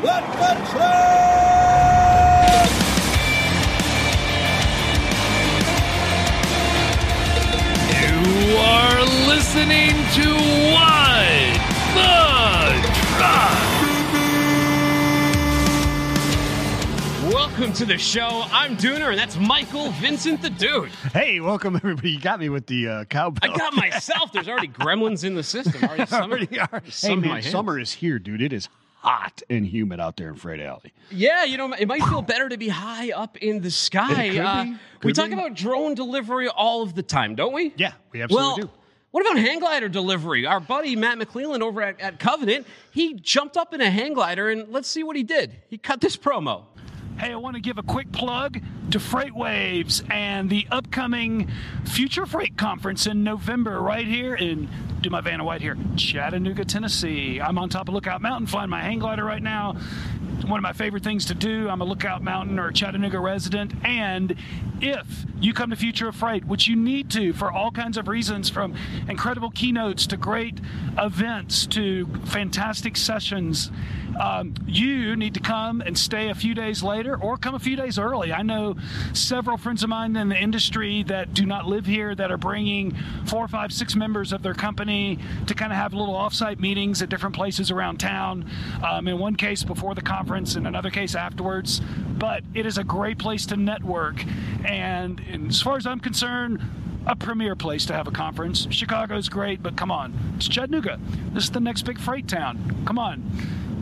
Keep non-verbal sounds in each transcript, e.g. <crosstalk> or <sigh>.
You are listening to What the Truck. Welcome to the show. I'm Dooner, and that's Michael Vincent the Dude. Hey, welcome everybody. You got me with the uh, cowbell. I got myself. There's already <laughs> gremlins in the system. Already summer, already are. Hey some in man, summer is here, dude. It is hot and humid out there in Freight Alley. Yeah, you know, it might feel better to be high up in the sky. It could Uh, be. we Could talk be. about drone delivery all of the time, don't we? Yeah, we absolutely well, do. What about hang glider delivery? Our buddy Matt McLelland over at, at Covenant, he jumped up in a hang glider, and let's see what he did. He cut this promo. Hey, I want to give a quick plug to Freight Waves and the upcoming Future Freight Conference in November, right here in, do my Vanna White here, Chattanooga, Tennessee. I'm on top of Lookout Mountain flying my hang glider right now. One of my favorite things to do. I'm a Lookout Mountain or a Chattanooga resident. And if you come to Future of Freight, which you need to for all kinds of reasons, from incredible keynotes to great events to fantastic sessions, um, you need to come and stay a few days later or come a few days early. I know several friends of mine in the industry that do not live here that are bringing four, five, six members of their company to kind of have little offsite meetings at different places around town. Um, in one case before the conference, in another case afterwards. But it is a great place to network. And, and as far as I'm concerned, a premier place to have a conference. Chicago's great, but come on, it's Chattanooga. This is the next big freight town. Come on.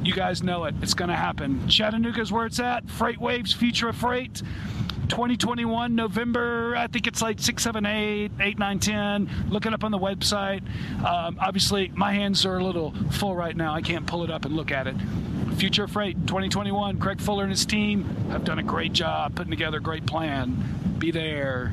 You guys know it. It's going to happen. Chattanooga's where it's at. Freight Waves, Future of Freight. 2021 November, I think it's like 6, 7, 8, 8, 9, 10. Look it up on the website. Um, obviously, my hands are a little full right now. I can't pull it up and look at it. Future Freight 2021, Craig Fuller and his team have done a great job putting together a great plan. Be there.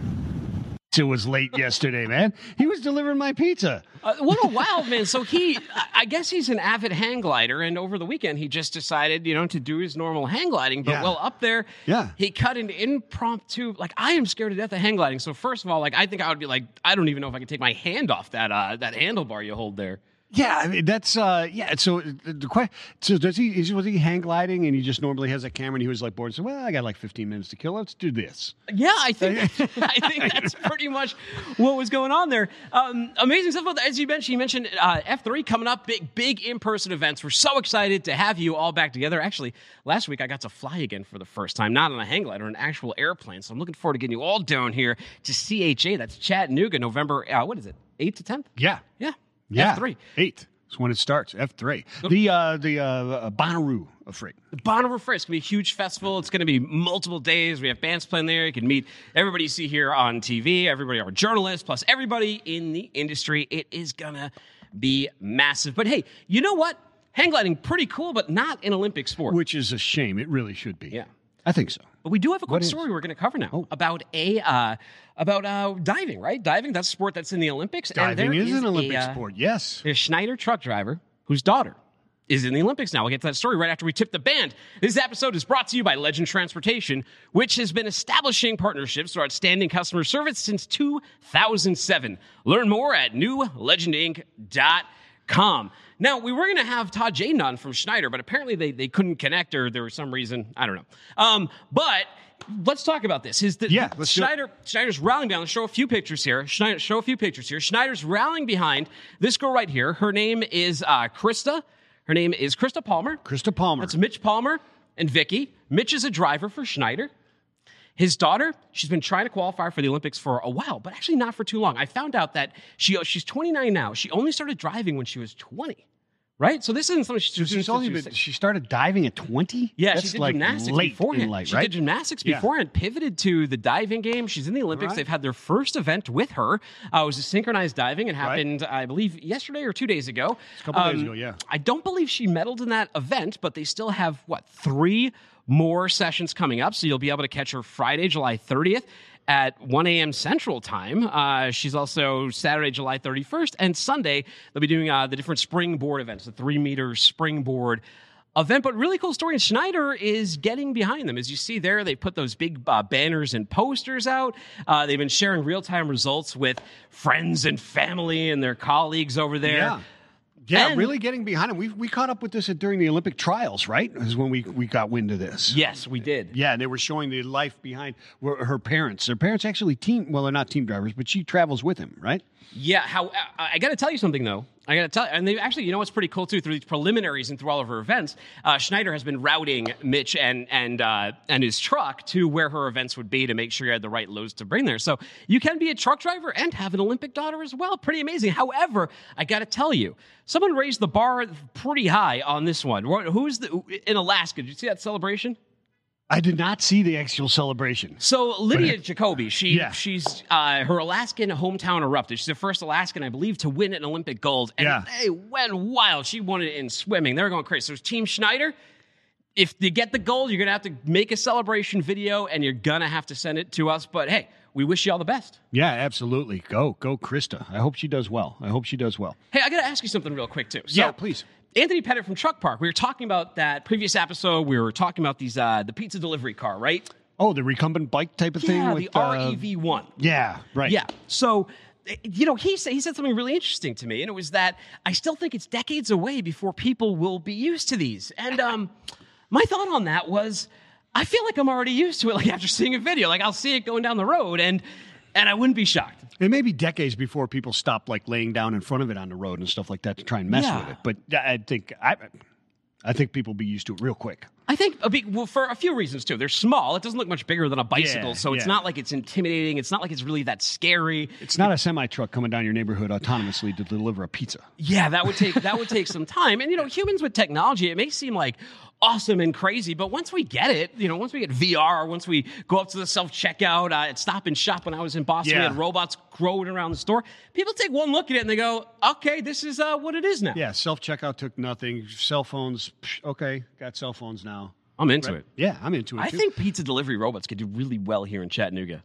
It was late yesterday, man. He was delivering my pizza. Uh, what a wild man! So he, I- I guess he's an avid hang glider, and over the weekend he just decided, you know, to do his normal hang gliding. But Yeah. well, up there, Yeah. he cut an impromptu. Like I am scared to death of hang gliding. So first of all, like I think I would be like, I don't even know if I could take my hand off that uh, that handlebar you hold there. Yeah, I mean that's uh yeah. So the, the question, so does he? Is, was he hang gliding and he just normally has a camera and he was like bored? So well, I got like 15 minutes to kill. Let's do this. Yeah, I think <laughs> I think that's pretty much what was going on there. Um, amazing stuff. About that. As you mentioned, you mentioned uh, F three coming up, big big in person events. We're so excited to have you all back together. Actually, last week I got to fly again for the first time, not on a hang glider, an actual airplane. So I'm looking forward to getting you all down here to CHA. That's Chattanooga, November. Uh, what is it? Eighth to tenth? Yeah, Yeah, yeah. F three. eight. That's when it starts. F three. The uh the uh Bonnaroo of freight. The Bonnaroo Fair. It's going to be a huge festival. It's going to be multiple days. We have bands playing there. You can meet everybody you see here on TV, everybody, our journalists, plus everybody in the industry. It is going to be massive. But hey, you know what? Hang gliding, pretty cool, but not an Olympic sport. Which is a shame. It really should be. Yeah. I think so. But we do have a quick What is? story we're going to cover now about a uh, about uh, diving. Right, diving. That's a sport that's in the Olympics. and Diving there is an Olympic uh, sport. Yes. a Schneider truck driver whose daughter is in the Olympics now. We'll get to that story right after we tip the band. This episode is brought to you by Legend Transportation, which has been establishing partnerships for outstanding customer service since 2007. Learn more at newlegendinc.com. Now, we were going to have Todd Jaden on from Schneider, but apparently they, they couldn't connect or there was some reason. I don't know. Um, but let's talk about this. Is that Yeah, let's do it. Schneider Schneider's rallying down. Let's show a few pictures here. Schneider, show a few pictures here. Schneider's rallying behind this girl right here. Her name is uh, Krysta. Her name is Krysta Palmer. Krysta Palmer. That's Mitch Palmer and Vicky. Mitch is a driver for Schneider. His daughter, she's been trying to qualify for the Olympics for a while, but actually not for too long. I found out that she she's 29 now. She only started driving when she was 20. Right? So this isn't something she's, doing she's only she been, she started diving at 20? Yeah, That's she did like gymnastics late beforehand. life, she right? did gymnastics Yeah. beforehand, pivoted to the diving game. She's in the Olympics. Right. They've had their first event with her. Uh, it was a synchronized diving. It Right. happened, I believe, yesterday or two days ago. a couple days ago, yeah. I don't believe she medaled in that event, but they still have, what, three more sessions coming up. So you'll be able to catch her Friday, July 30th at 1 a.m. Central Time. Uh, she's also Saturday, July 31st, and Sunday, they'll be doing uh, the different springboard events, the three meter springboard event. But really cool story. And Schneider is getting behind them. As you see there, they put those big uh, banners and posters out. Uh, they've been sharing real time results with friends and family and their colleagues over there. Yeah. Yeah, And- really getting behind him. We we caught up with this at, during the Olympic trials, right? Is when we we got wind of this. Yes, we did. Yeah, and they were showing the life behind her parents. Her parents actually team. Well, they're not team drivers, but she travels with him, right? Yeah, how I, I got to tell you something though. I got to tell, you, and they actually, you know, what's pretty cool too. Through these preliminaries and through all of her events, uh, Schneider has been routing Mitch and and uh, and his truck to where her events would be to make sure he had the right loads to bring there. So you can be a truck driver and have an Olympic daughter as well. Pretty amazing. However, I got to tell you, someone raised the bar pretty high on this one. Who's the in Alaska? Did you see that celebration? I did not see the actual celebration. So Lydia Jacoby, she Yeah. she's uh, her Alaskan hometown erupted. She's the first Alaskan, I believe, to win an Olympic gold, and Yeah. they went wild. She won it in swimming. They were going crazy. So Team Schneider, if you get the gold, you're gonna have to make a celebration video, and you're gonna have to send it to us. But hey, we wish you all the best. Yeah, absolutely. Go, go, Krysta. I hope she does well. I hope she does well. Hey, I gotta ask you something real quick too. So, Yeah, please. Anthony Pettit from Truck Park. We were talking about that previous episode. We were talking about these uh, the pizza delivery car, right? Oh, the recumbent bike type of thing. Yeah, the uh, REV one. Yeah, right. Yeah. So, you know, he said he said something really interesting to me, and it was that I still think it's decades away before people will be used to these. And um, my thought on that was, I feel like I'm already used to it. Like after seeing a video, like I'll see it going down the road, and and I wouldn't be shocked. It may be decades before people stop like laying down in front of it on the road and stuff like that to try and mess Yeah. with it. But I think I, I think people will be used to it real quick. I think uh, big, well, for a few reasons too. They're small. It doesn't look much bigger than a bicycle, Yeah, so it's yeah. not like it's intimidating. It's not like it's really that scary. It's not a semi truck coming down your neighborhood autonomously to deliver a pizza. Yeah, that would take that would take some time. And you know, humans with technology, it may seem like awesome and crazy, but once we get it, you know, once we get VR, once we go up to the self checkout uh, at Stop and Shop when I was in Boston, we had robots growing around the store. People take one look at it and they go, "Okay, this is uh, what it is now." Yeah, self checkout took nothing. Cell phones, psh, okay, got cell phones now. I'm into it. Yeah, I'm into it. I too. think pizza delivery robots could do really well here in Chattanooga.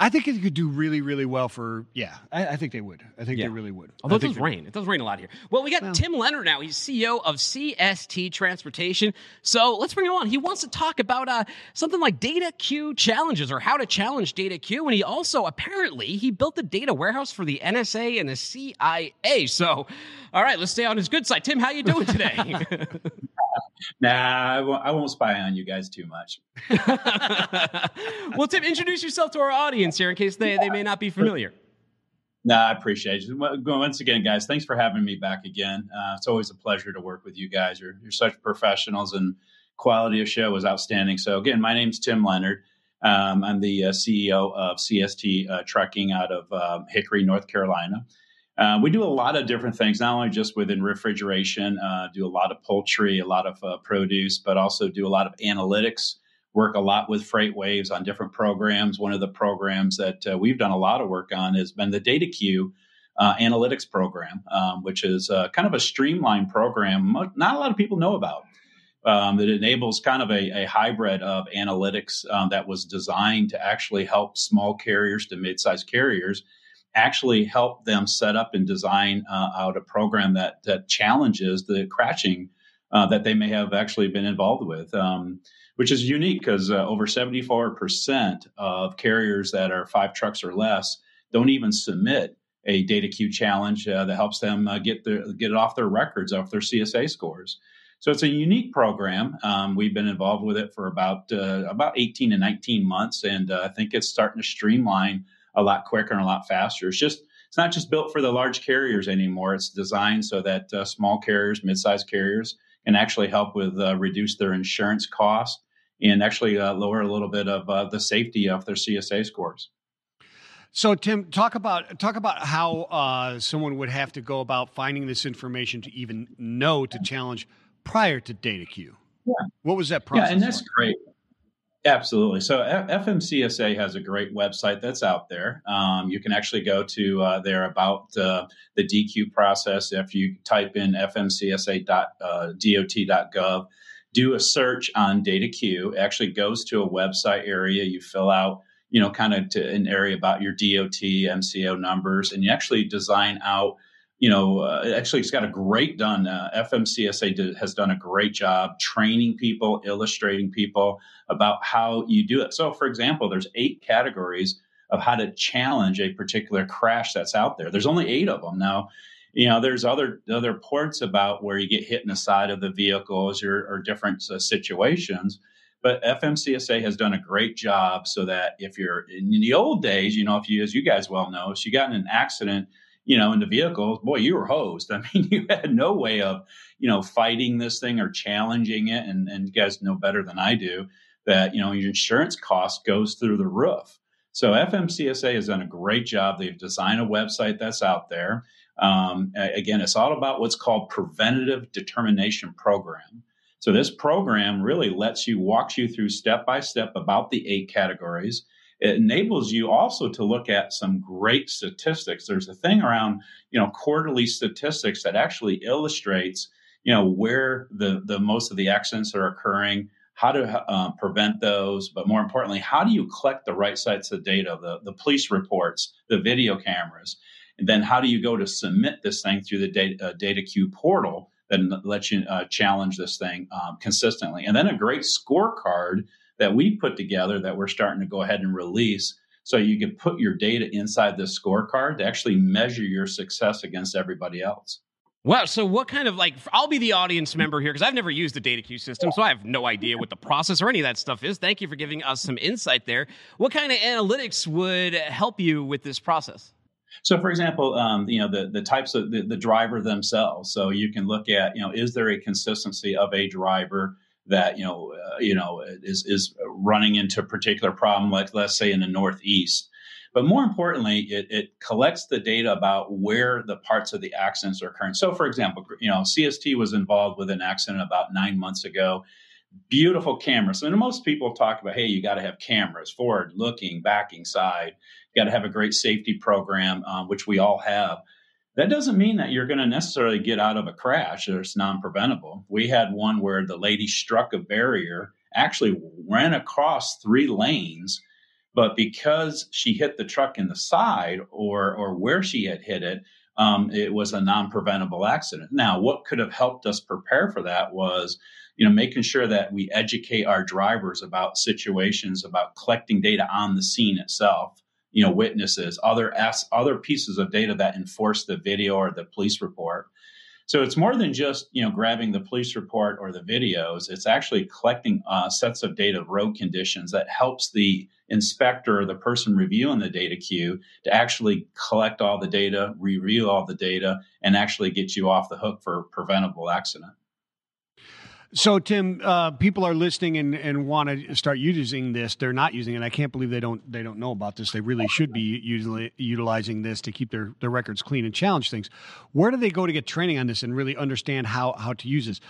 I think it could do really, really well for. Yeah, I, I think they would. I think Yeah. they really would. Although I it does rain. It does rain a lot here. Well, we got Tim Leonard now. He's CEO of CST Transportation. So let's bring him on. He wants to talk about uh, something like DataQ challenges or how to challenge DataQ. And he also apparently he built the data warehouse for the NSA and the CIA. So, all right, let's stay on his good side. Tim, how you doing today? <laughs> <laughs> <laughs> Nah, I won't, I won't spy on you guys too much. <laughs> well, Tim, introduce yourself to our audience here in case they, they may not be familiar. No, I appreciate it. Once again, guys, thanks for having me back again. Uh, it's always a pleasure to work with you guys. You're, you're such professionals, and quality of show was outstanding. So, again, my name's Tim Leonard. Um, I'm the uh, CEO of CST uh, Trucking out of uh, Hickory, North Carolina. Uh, we do a lot of different things, not only just within refrigeration, uh, do a lot of poultry, a lot of uh, produce, but also do a lot of analytics. Work a lot with Freight Waves on different programs. One of the programs that uh, we've done a lot of work on has been the DataQ uh, analytics program, um, which is uh, kind of a streamlined program not a lot of people know about. Um, that enables kind of a, a hybrid of analytics um, that was designed to actually help small carriers to mid-sized carriers actually help them set up and design uh, out a program that that challenges the crashing uh, that they may have actually been involved with, um, which is unique because uh, over 74% of carriers that are five trucks or less don't even submit a DataQ challenge uh, that helps them uh, get their get it off their records, off their CSA scores. So it's a unique program. Um, we've been involved with it for about uh, about 18 to 19 months, and uh, I think it's starting to streamline a lot quicker and a lot faster. It's just it's not just built for the large carriers anymore. It's designed so that uh, small carriers, mid-sized carriers, can actually help with uh, reduce their insurance costs and actually uh, lower a little bit of uh, the safety of their CSA scores. So, Tim, talk about talk about how uh, someone would have to go about finding this information to even know to challenge prior to DataQ. Yeah. What was that process? Yeah, and that's like? great. Absolutely. So F- FMCSA has a great website that's out there. Um, you can actually go to uh, there about uh, the DQ process. If you type in fmcsa.dot.gov, do a search on data queue. It actually goes to a website area. You fill out, you know, kind of to an area about your DOT, MCO numbers, and you actually design out you know, uh, actually, it's got a great done. Uh, FMCSA did, has done a great job training people, illustrating people about how you do it. So, for example, there's eight categories of how to challenge a particular crash that's out there. There's only eight of them now. You know, there's other other ports about where you get hit in the side of the vehicles or, or different uh, situations. But FMCSA has done a great job so that if you're in the old days, you know, if you, as you guys well know, if you got in an accident, you know, in the vehicle, boy, you were hosed. <laughs> I mean, you had no way of, you know, fighting this thing or challenging it. And, and you guys know better than I do that, you know, your insurance cost goes through the roof. So FMCSA has done a great job. They've designed a website that's out there. Um, again, it's all about what's called preventative determination program. So this program really lets you walks you through step by step about the eight categories. It enables you also to look at some great statistics. There's a thing around, you know, quarterly statistics that actually illustrates, you know, where the the most of the accidents are occurring, how to uh, prevent those, but more importantly, how do you collect the right sites of data, the the police reports, the video cameras, and then how do you go to submit this thing through the data, uh, DataQ portal? that lets you uh, challenge this thing um, consistently. And then a great scorecard that we put together that we're starting to go ahead and release. So you can put your data inside this scorecard to actually measure your success against everybody else. Wow. So, what kind of like, I'll be the audience member here because I've never used the DataQ system, so I have no idea what the process or any of that stuff is. Thank you for giving us some insight there. What kind of analytics would help you with this process? So, for example, um, you know the the types of the, the driver themselves. So you can look at you know is there a consistency of a driver that you know uh, you know is is running into a particular problem, like let's say in the Northeast. But more importantly, it, it collects the data about where the parts of the accidents are occurring. So, for example, you know CST was involved with an accident about nine months ago beautiful cameras. And most people talk about, hey, you got to have cameras, forward, looking, backing, side. You got to have a great safety program, um, which we all have. That doesn't mean that you're going to necessarily get out of a crash or it's non preventable. We had one where the lady struck a barrier, actually ran across three lanes, but because she hit the truck in the side or, or where she had hit it, um, it was a non preventable accident. Now, what could have helped us prepare for that was you know, making sure that we educate our drivers about situations, about collecting data on the scene itself, you know, witnesses, other as, other pieces of data that enforce the video or the police report. So it's more than just you know grabbing the police report or the videos. It's actually collecting uh, sets of data of road conditions that helps the inspector or the person reviewing the DataQ to actually collect all the data, review all the data, and actually get you off the hook for preventable accident. So, Tim, uh, people are listening and, and want to start using this. They're not using it. I can't believe they don't they don't know about this. They really should be usually utilizing this to keep their, their records clean and challenge things. Where do they go to get training on this and really understand how how to use this?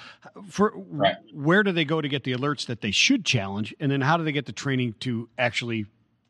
For right. where do they go to get the alerts that they should challenge, and then how do they get the training to actually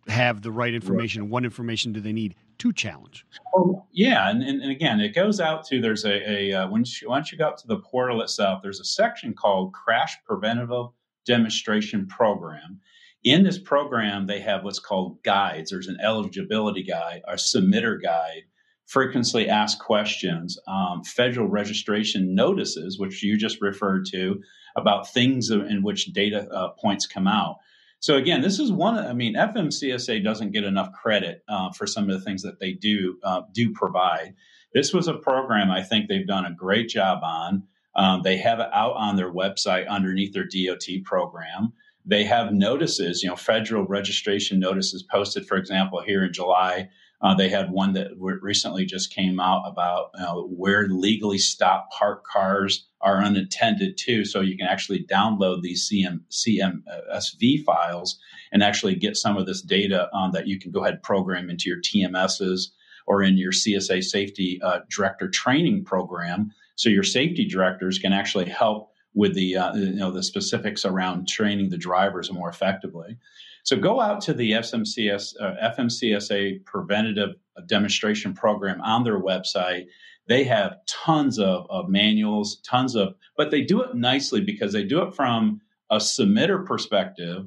have the right information? Right. What information do they need to challenge? Oh, yeah, and, and, and, again, it goes out to there's a, a uh, once you, once you go out to the portal itself, there's a section called Crash Preventative Demonstration Program. In this program, they have what's called guides. There's an eligibility guide, a submitter guide, frequently asked questions, um, federal registration notices, which you just referred to, about things in which data uh, points come out. So again, this is one. I mean, FMCSA doesn't get enough credit uh, for some of the things that they do uh, do provide. This was a program I think they've done a great job on. Um, they have it out on their website underneath their DOT program. They have notices, you know, federal registration notices posted, for example, here in July uh, they had one that recently just came out about uh, where legally stopped parked cars are unattended to. So you can actually download these CM, CMSV files and actually get some of this data um, that you can go ahead and program into your TMSs or in your CSA safety uh, director training program. So your safety directors can actually help with the uh, you know the specifics around training the drivers more effectively. So go out to the FMCS, uh, FMCSA preventative demonstration program on their website. They have tons of, of manuals, tons of, but they do it nicely because they do it from a submitter perspective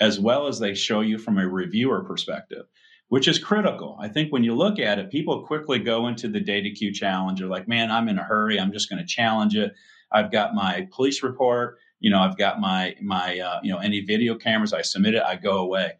as well as they show you from a reviewer perspective, which is critical. I think when you look at it, people quickly go into the DataQ challenge. They're like, man, I'm in a hurry. I'm just going to challenge it. I've got my police report you know, I've got my my uh, you know any video cameras. I submit it. I go away.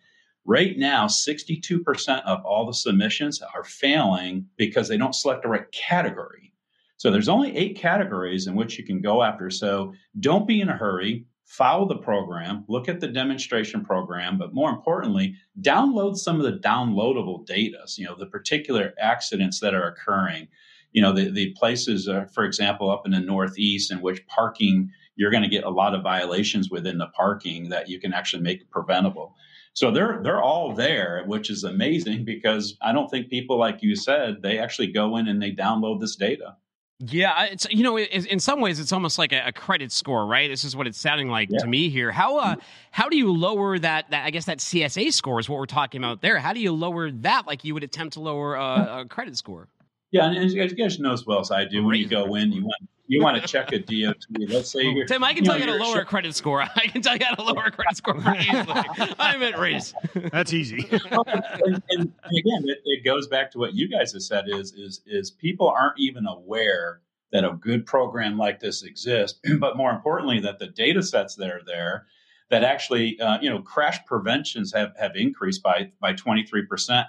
Right now, 62% of all the submissions are failing because they don't select the right category. So there's only eight categories in which you can go after. So don't be in a hurry. Follow the program, look at the demonstration program, but more importantly, download some of the downloadable data. You know, the particular accidents that are occurring. You know, the, the places, uh, for example, up in the Northeast in which parking, you're going to get a lot of violations within the parking that you can actually make preventable. So they're they're all there, which is amazing because I don't think people like you said they actually go in and they download this data. Yeah, it's you know, in some ways, it's almost like a, credit score, right? This is what it's sounding like yeah. to me here. How uh, how do you lower that? That I guess that CSA score is what we're talking about there. How do you lower that, like you would attempt to lower a, a credit score? Yeah, and you guys know as well as I do, when you go in, you want you want to check a DOT. Let's say you're Tim. I can tell you, how to lower a credit score. <laughs> I can tell you how to lower a credit score pretty easily. I'm at Reese. That's easy. <laughs> and, and, again, it, it goes back to what you guys have said: is is is people aren't even aware that a good program like this exists, <clears throat> but more importantly, that the data sets that are there that actually, uh, you know, crash preventions have, have increased by, by 23%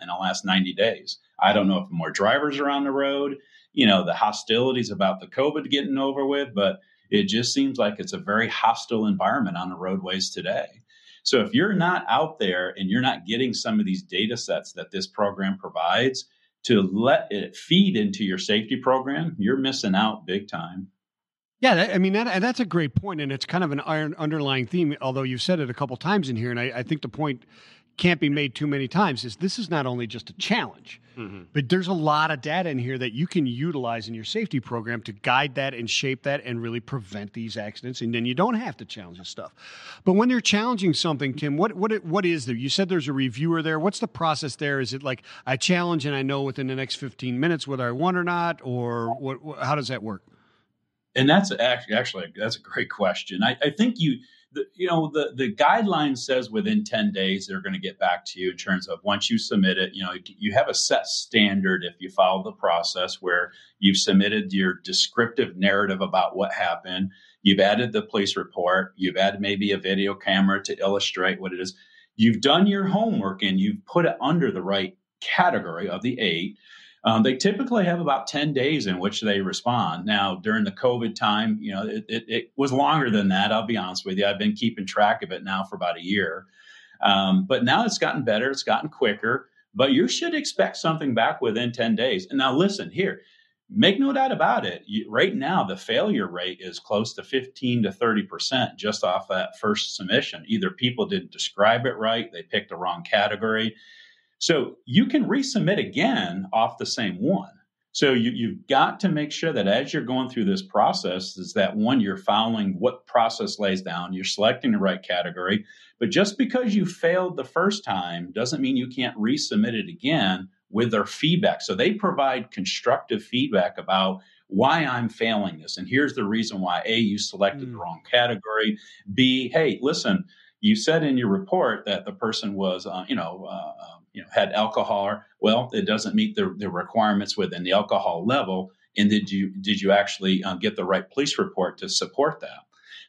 in the last 90 days. I don't know if more drivers are on the road, you know, the hostilities about the COVID getting over with, but it just seems like it's a very hostile environment on the roadways today. So if you're not out there and you're not getting some of these data sets that this program provides to let it feed into your safety program, you're missing out big time. Yeah, I mean that, that's a great point, and it's kind of an underlying theme. Although you've said it a couple times in here, and I, I think the point can't be made too many times is this is not only just a challenge, mm-hmm. but there's a lot of data in here that you can utilize in your safety program to guide that and shape that and really prevent these accidents. And then you don't have to challenge this stuff. But when you're challenging something, Tim, what what what is there? You said there's a reviewer there. What's the process there? Is it like I challenge and I know within the next 15 minutes whether I won or not, or what? How does that work? And that's actually, actually that's a great question. I, I think you, the, you know, the the guideline says within ten days they're going to get back to you in terms of once you submit it. You know, you have a set standard if you follow the process where you've submitted your descriptive narrative about what happened. You've added the police report. You've added maybe a video camera to illustrate what it is. You've done your homework and you've put it under the right category of the eight. Um, they typically have about 10 days in which they respond. Now, during the COVID time, you know, it, it, it, was longer than that. I'll be honest with you. I've been keeping track of it now for about a year. Um, but now it's gotten better, it's gotten quicker, but you should expect something back within 10 days. And now, listen here, make no doubt about it. You, right now, the failure rate is close to 15 to 30% just off that first submission. Either people didn't describe it right, they picked the wrong category so you can resubmit again off the same one. So you, have got to make sure that as you're going through this process, is that one, you're following what process lays down, you're selecting the right category. But just because you failed the first time doesn't mean you can't resubmit it again with their feedback. So they provide constructive feedback about why I'm failing this. And here's the reason why A, you selected mm. the wrong category. B, hey, listen, you said in your report that the person was, uh, you know, uh, um, you know, had alcohol. Well, it doesn't meet the, the requirements within the alcohol level. And did you did you actually uh, get the right police report to support that?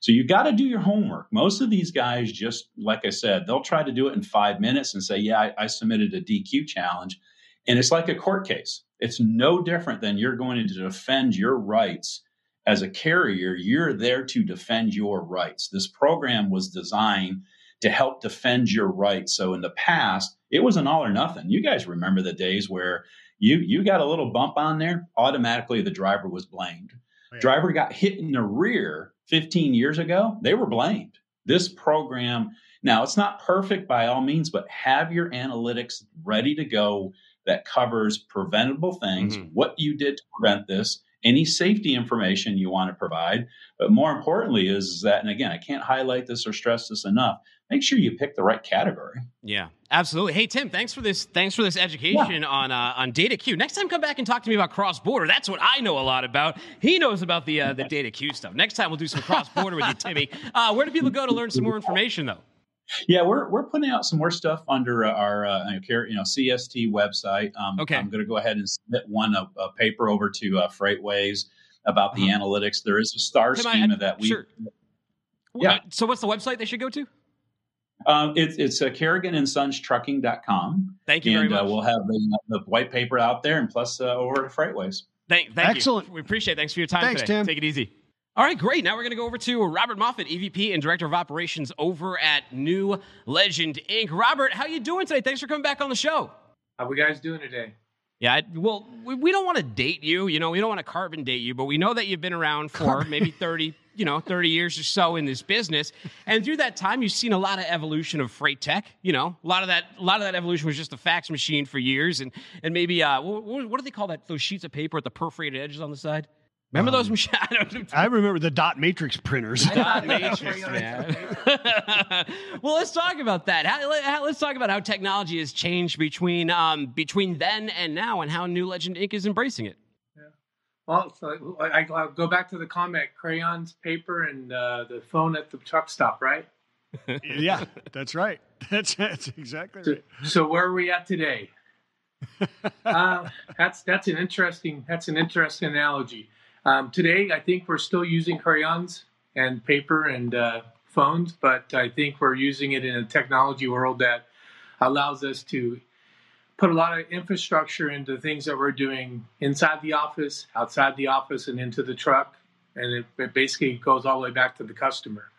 So you got to do your homework. Most of these guys, just like I said, they'll try to do it in five minutes and say, "Yeah, I, I submitted a DQ challenge," and it's like a court case. It's no different than you're going to defend your rights as a carrier. You're there to defend your rights. This program was designed to help defend your rights. So in the past, it was an all or nothing. You guys remember the days where you you got a little bump on there, automatically the driver was blamed. Oh, yeah. Driver got hit in the rear 15 years ago, they were blamed. This program, now it's not perfect by all means, but have your analytics ready to go that covers preventable things, mm-hmm. what you did to prevent this, any safety information you want to provide. But more importantly, is that, and again, I can't highlight this or stress this enough. Make sure you pick the right category. Yeah, absolutely. Hey Tim, thanks for this. Thanks for this education yeah. on uh, on DataQ. Next time, come back and talk to me about cross border. That's what I know a lot about. He knows about the uh, the <laughs> DataQ stuff. Next time, we'll do some cross border with you, Timmy. <laughs> Uh, where do people go to learn some more information, though? Yeah, we're we're putting out some more stuff under uh, our uh, you know CST website. Um, okay, I'm going to go ahead and submit one a, a paper over to uh, FreightWaves about the uh-huh. analytics. There is a star Can schema I, that we. Sure. Yeah. So what's the website they should go to? Um, it's it's uh, Kerrigan and Sons Trucking.com. Thank you and, very uh, much. Uh, we'll have the, the, white paper out there and plus uh, over to FreightWaves. Thank, thank Excellent. You. We appreciate it. Thanks for your time Thanks, today. Tim. Take it easy. All right, great. Now we're going to go over to Robert Moffitt, EVP and Director of Operations over at New Legend Inc. Robert, how you doing today? Thanks for coming back on the show. How are we guys doing today? Yeah, I- well, we, we don't want to date you. You know, we don't want to carbon date you, but we know that you've been around for maybe 30, you know, 30 years or so in this business. And through that time, you've seen a lot of evolution of freight tech. You know, a lot of that, a lot of that evolution was just a fax machine for years. And, and maybe, uh, what, what do they call that? Those sheets of paper with the perforated edges on the side? Remember those machines? <laughs> I I remember the dot matrix printers. Dot matrix, <laughs> man. <laughs> well, let's talk about that. How, let- how- let's talk about how technology has changed between um, between then and now, and how New Legend Inc. is embracing it. Well, so I, I'll go back to the comment: crayons, paper, and uh, the phone at the truck stop, right? <laughs> yeah, that's right. <laughs> That's that's exactly So, right. so where are we at today? <laughs> uh, that's that's an interesting that's an interesting analogy. Um, today, I think we're still using crayons and paper and uh, phones, but I think we're using it in a technology world that allows us to put a lot of infrastructure into things that we're doing inside the office, outside the office, and into the truck, and it, it basically goes all the way back to the customer.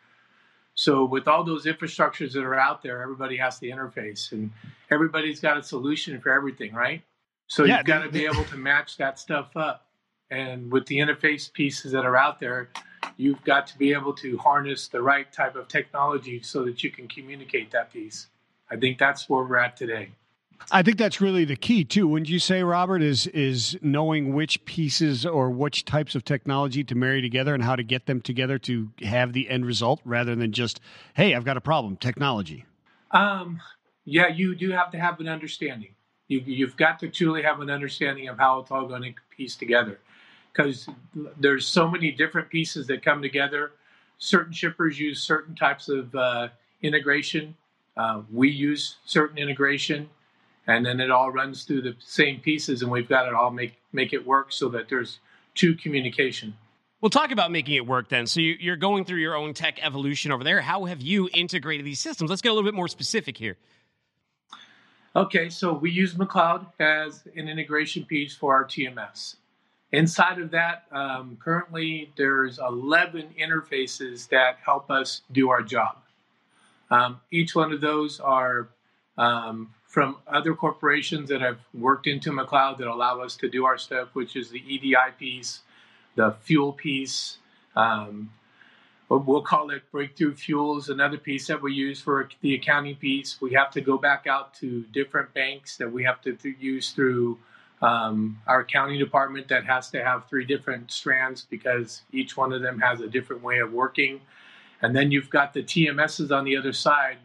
So with all those infrastructures that are out there, everybody has to interface, and everybody's got a solution for everything, right? So Yeah, you've got to be able to match that stuff up. And with the interface pieces that are out there, you've got to be able to harness the right type of technology so that you can communicate that piece. I think that's where we're at today. I think that's really the key too. Wouldn't you say, Robert, is is knowing which pieces or which types of technology to marry together and how to get them together to have the end result rather than just, hey, I've got a problem, technology. Um, yeah, you do have to have an understanding. You, you've got to truly have an understanding of how it's all going to piece together, because there's so many different pieces that come together. Certain shippers use certain types of uh, integration. Uh, we use certain integration, and then it all runs through the same pieces, and we've got it all make make it work so that there's two communication. We'll talk about making it work then. So you, you're going through your own tech evolution over there. How have you integrated these systems? Let's get a little bit more specific here. Okay, so we use McLeod as an integration piece for our TMS. Inside of that, um, currently there's 11 interfaces that help us do our job. Um, each one of those are um, from other corporations that have worked into McLeod that allow us to do our stuff, which is the EDI piece, the fuel piece, um, we'll- call it breakthrough fuels another piece that we use for the accounting piece. We have to go back out to different banks that we have to th- use through um, our accounting department that has to have three different strands because each one of them has a different way of working. And then you've got the tms's on the other side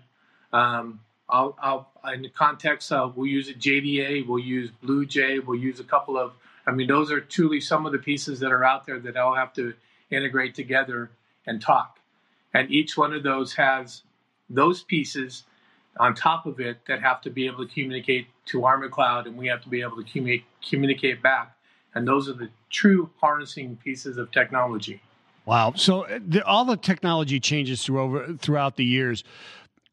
um, I'll, I'll, in the context of we'll use a JDA, we'll use Blue Jay, we'll use a couple of. I mean, those are truly some of the pieces that are out there that I'll have to integrate together and talk. And each one of those has those pieces on top of it that have to be able to communicate to Armor Cloud, and we have to be able to communicate communicate back. And those are the true harnessing pieces of technology. Wow. So uh, the, all the technology changes through over throughout the years.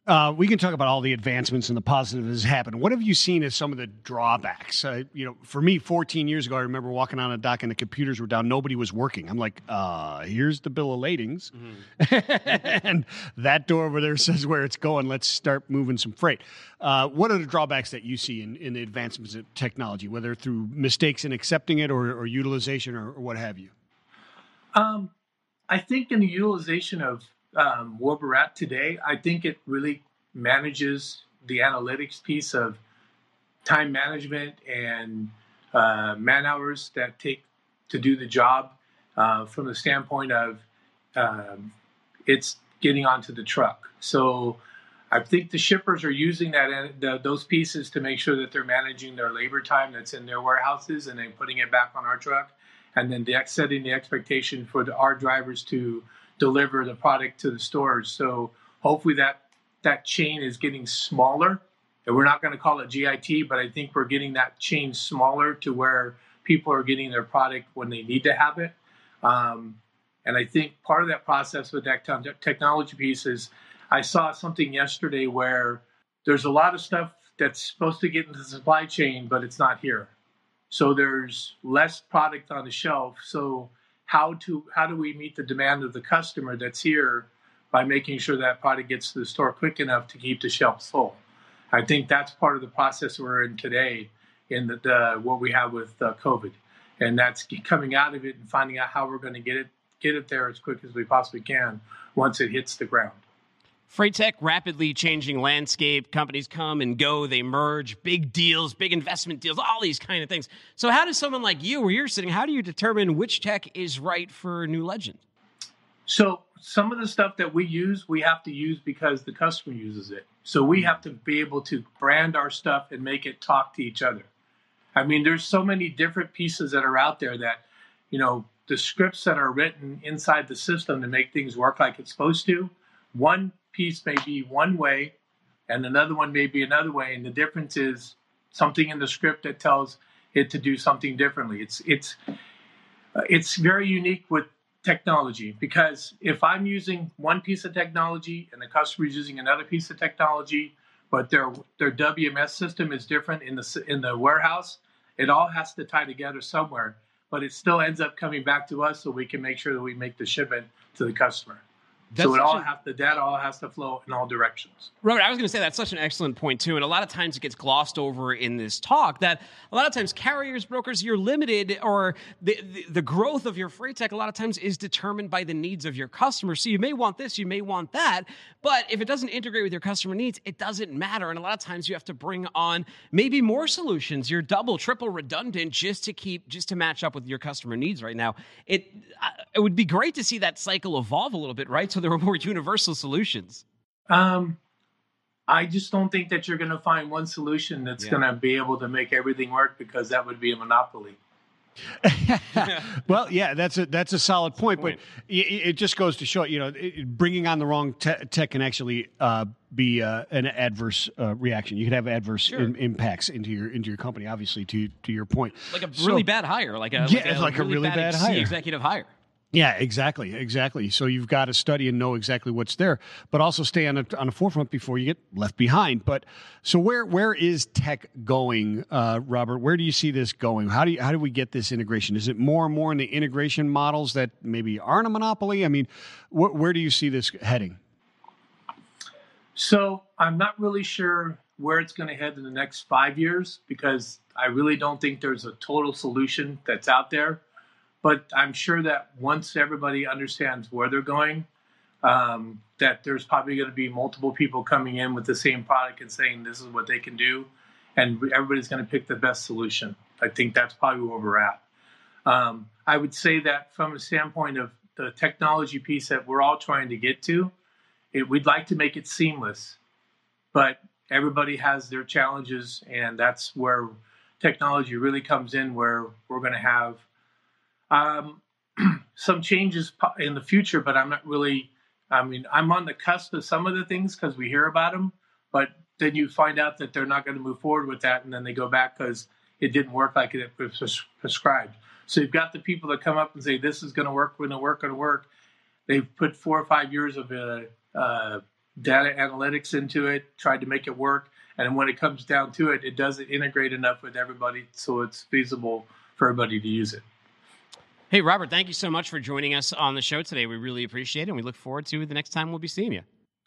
Uh, we can talk about all the advancements and the positive that has happened. What have you seen as some of the drawbacks? Uh, you know, for me, 14 years ago, I remember walking on a dock and the computers were down. Nobody was working. I'm like, uh, here's the bill of ladings. <laughs> and that door over there says where it's going. Let's start moving some freight. Uh, what are the drawbacks that you see in, in the advancements of technology, whether through mistakes in accepting it or, or utilization or, or what have you? Um, I think in the utilization of um, where we're at today, I think it really manages the analytics piece of time management and uh, man hours that take to do the job uh, from the standpoint of um, it's getting onto the truck. So I think the shippers are using that the, those pieces to make sure that they're managing their labor time that's in their warehouses and then putting it back on our truck, and then the, setting the expectation for the, our drivers to deliver the product to the stores. So hopefully that that chain is getting smaller. And we're not going to call it GIT, but I think we're getting that chain smaller to where people are getting their product when they need to have it. Um, and I think part of that process with that technology piece is I saw something yesterday where there's a lot of stuff that's supposed to get into the supply chain, but it's not here. so there's less product on the shelf. So how to how do we meet the demand of the customer that's here by making sure that product gets to the store quick enough to keep the shelves full? I think that's part of the process we're in today in the, the what we have with uh, COVID, and that's coming out of it and finding out how we're going to get it get it there as quick as we possibly can once it hits the ground. Freight tech, rapidly changing landscape. Companies come and go, they merge, big deals, big investment deals, all these kind of things. So, how does someone like you, where you're sitting, how do you determine which tech is right for New Legend? So, some of the stuff that we use, we have to use because the customer uses it. So, we have to be able to brand our stuff and make it talk to each other. I mean, there's so many different pieces that are out there that, you know, the scripts that are written inside the system to make things work like it's supposed to. One piece may be one way and another one may be another way. And the difference is something in the script that tells it to do something differently. It's it's uh, it's very unique with technology because if i'm using one piece of technology and the customer is using another piece of technology but their their wms system is different in the in the warehouse it all has to tie together somewhere but it still ends up coming back to us so we can make sure that we make the shipment to the customer that's so it all a, has the data all has to flow in all directions. Robert, I was going to say that's such an excellent point too, and a lot of times it gets glossed over in this talk that a lot of times carriers, brokers, you're limited, or the, the, the growth of your freight tech a lot of times is determined by the needs of your customers. So you may want this, you may want that, but if it doesn't integrate with your customer needs, it doesn't matter. And a lot of times you have to bring on maybe more solutions. You're double, triple redundant just to keep just to match up with your customer needs right now. It it would be great to see that cycle evolve a little bit, right? so there are <laughs> more universal solutions? Um, I just don't think that you're going to find one solution that's yeah. going to be able to make everything work because that would be a monopoly. <laughs> well, yeah, that's a that's a solid point, point. but it, it, just goes to show you know it, bringing on the wrong te- tech can actually uh, be uh, an adverse uh, reaction. You could have adverse sure. in, impacts into your into your company. Obviously, to to your point, like a really so, bad hire, like a yeah, like a, like really, really bad, bad hire. executive hire. Yeah, exactly, exactly. So you've got to study and know exactly what's there, but also stay on a, on the forefront before you get left behind. But so where where is tech going, uh, Robert? Where do you see this going? How do you, how do we get this integration? Is it more and more in the integration models that maybe aren't a monopoly? I mean, wh- where do you see this heading? So I'm not really sure where it's going to head in the next five years because I really don't think there's a total solution that's out there. But I'm sure that once everybody understands where they're going, um, that there's probably going to be multiple people coming in with the same product and saying this is what they can do, and everybody's going to pick the best solution. I think that's probably where we're at. Um, I would say that from a standpoint of the technology piece that we're all trying to get to, it, we'd like to make it seamless, but everybody has their challenges, and that's where technology really comes in, where we're going to have um, <clears throat> some changes in the future, but I'm not really. I mean, I'm on the cusp of some of the things because we hear about them, but then you find out that they're not going to move forward with that, and then they go back because it didn't work like it was prescribed. So you've got the people that come up and say this is going to work, going to work, going to work. They've put four or five years of uh, uh, data analytics into it, tried to make it work, and when it comes down to it, it doesn't integrate enough with everybody, so it's feasible for everybody to use it. Hey, Robert, thank you so much for joining us on the show today. We really appreciate it, and we look forward to the next time we'll be seeing you.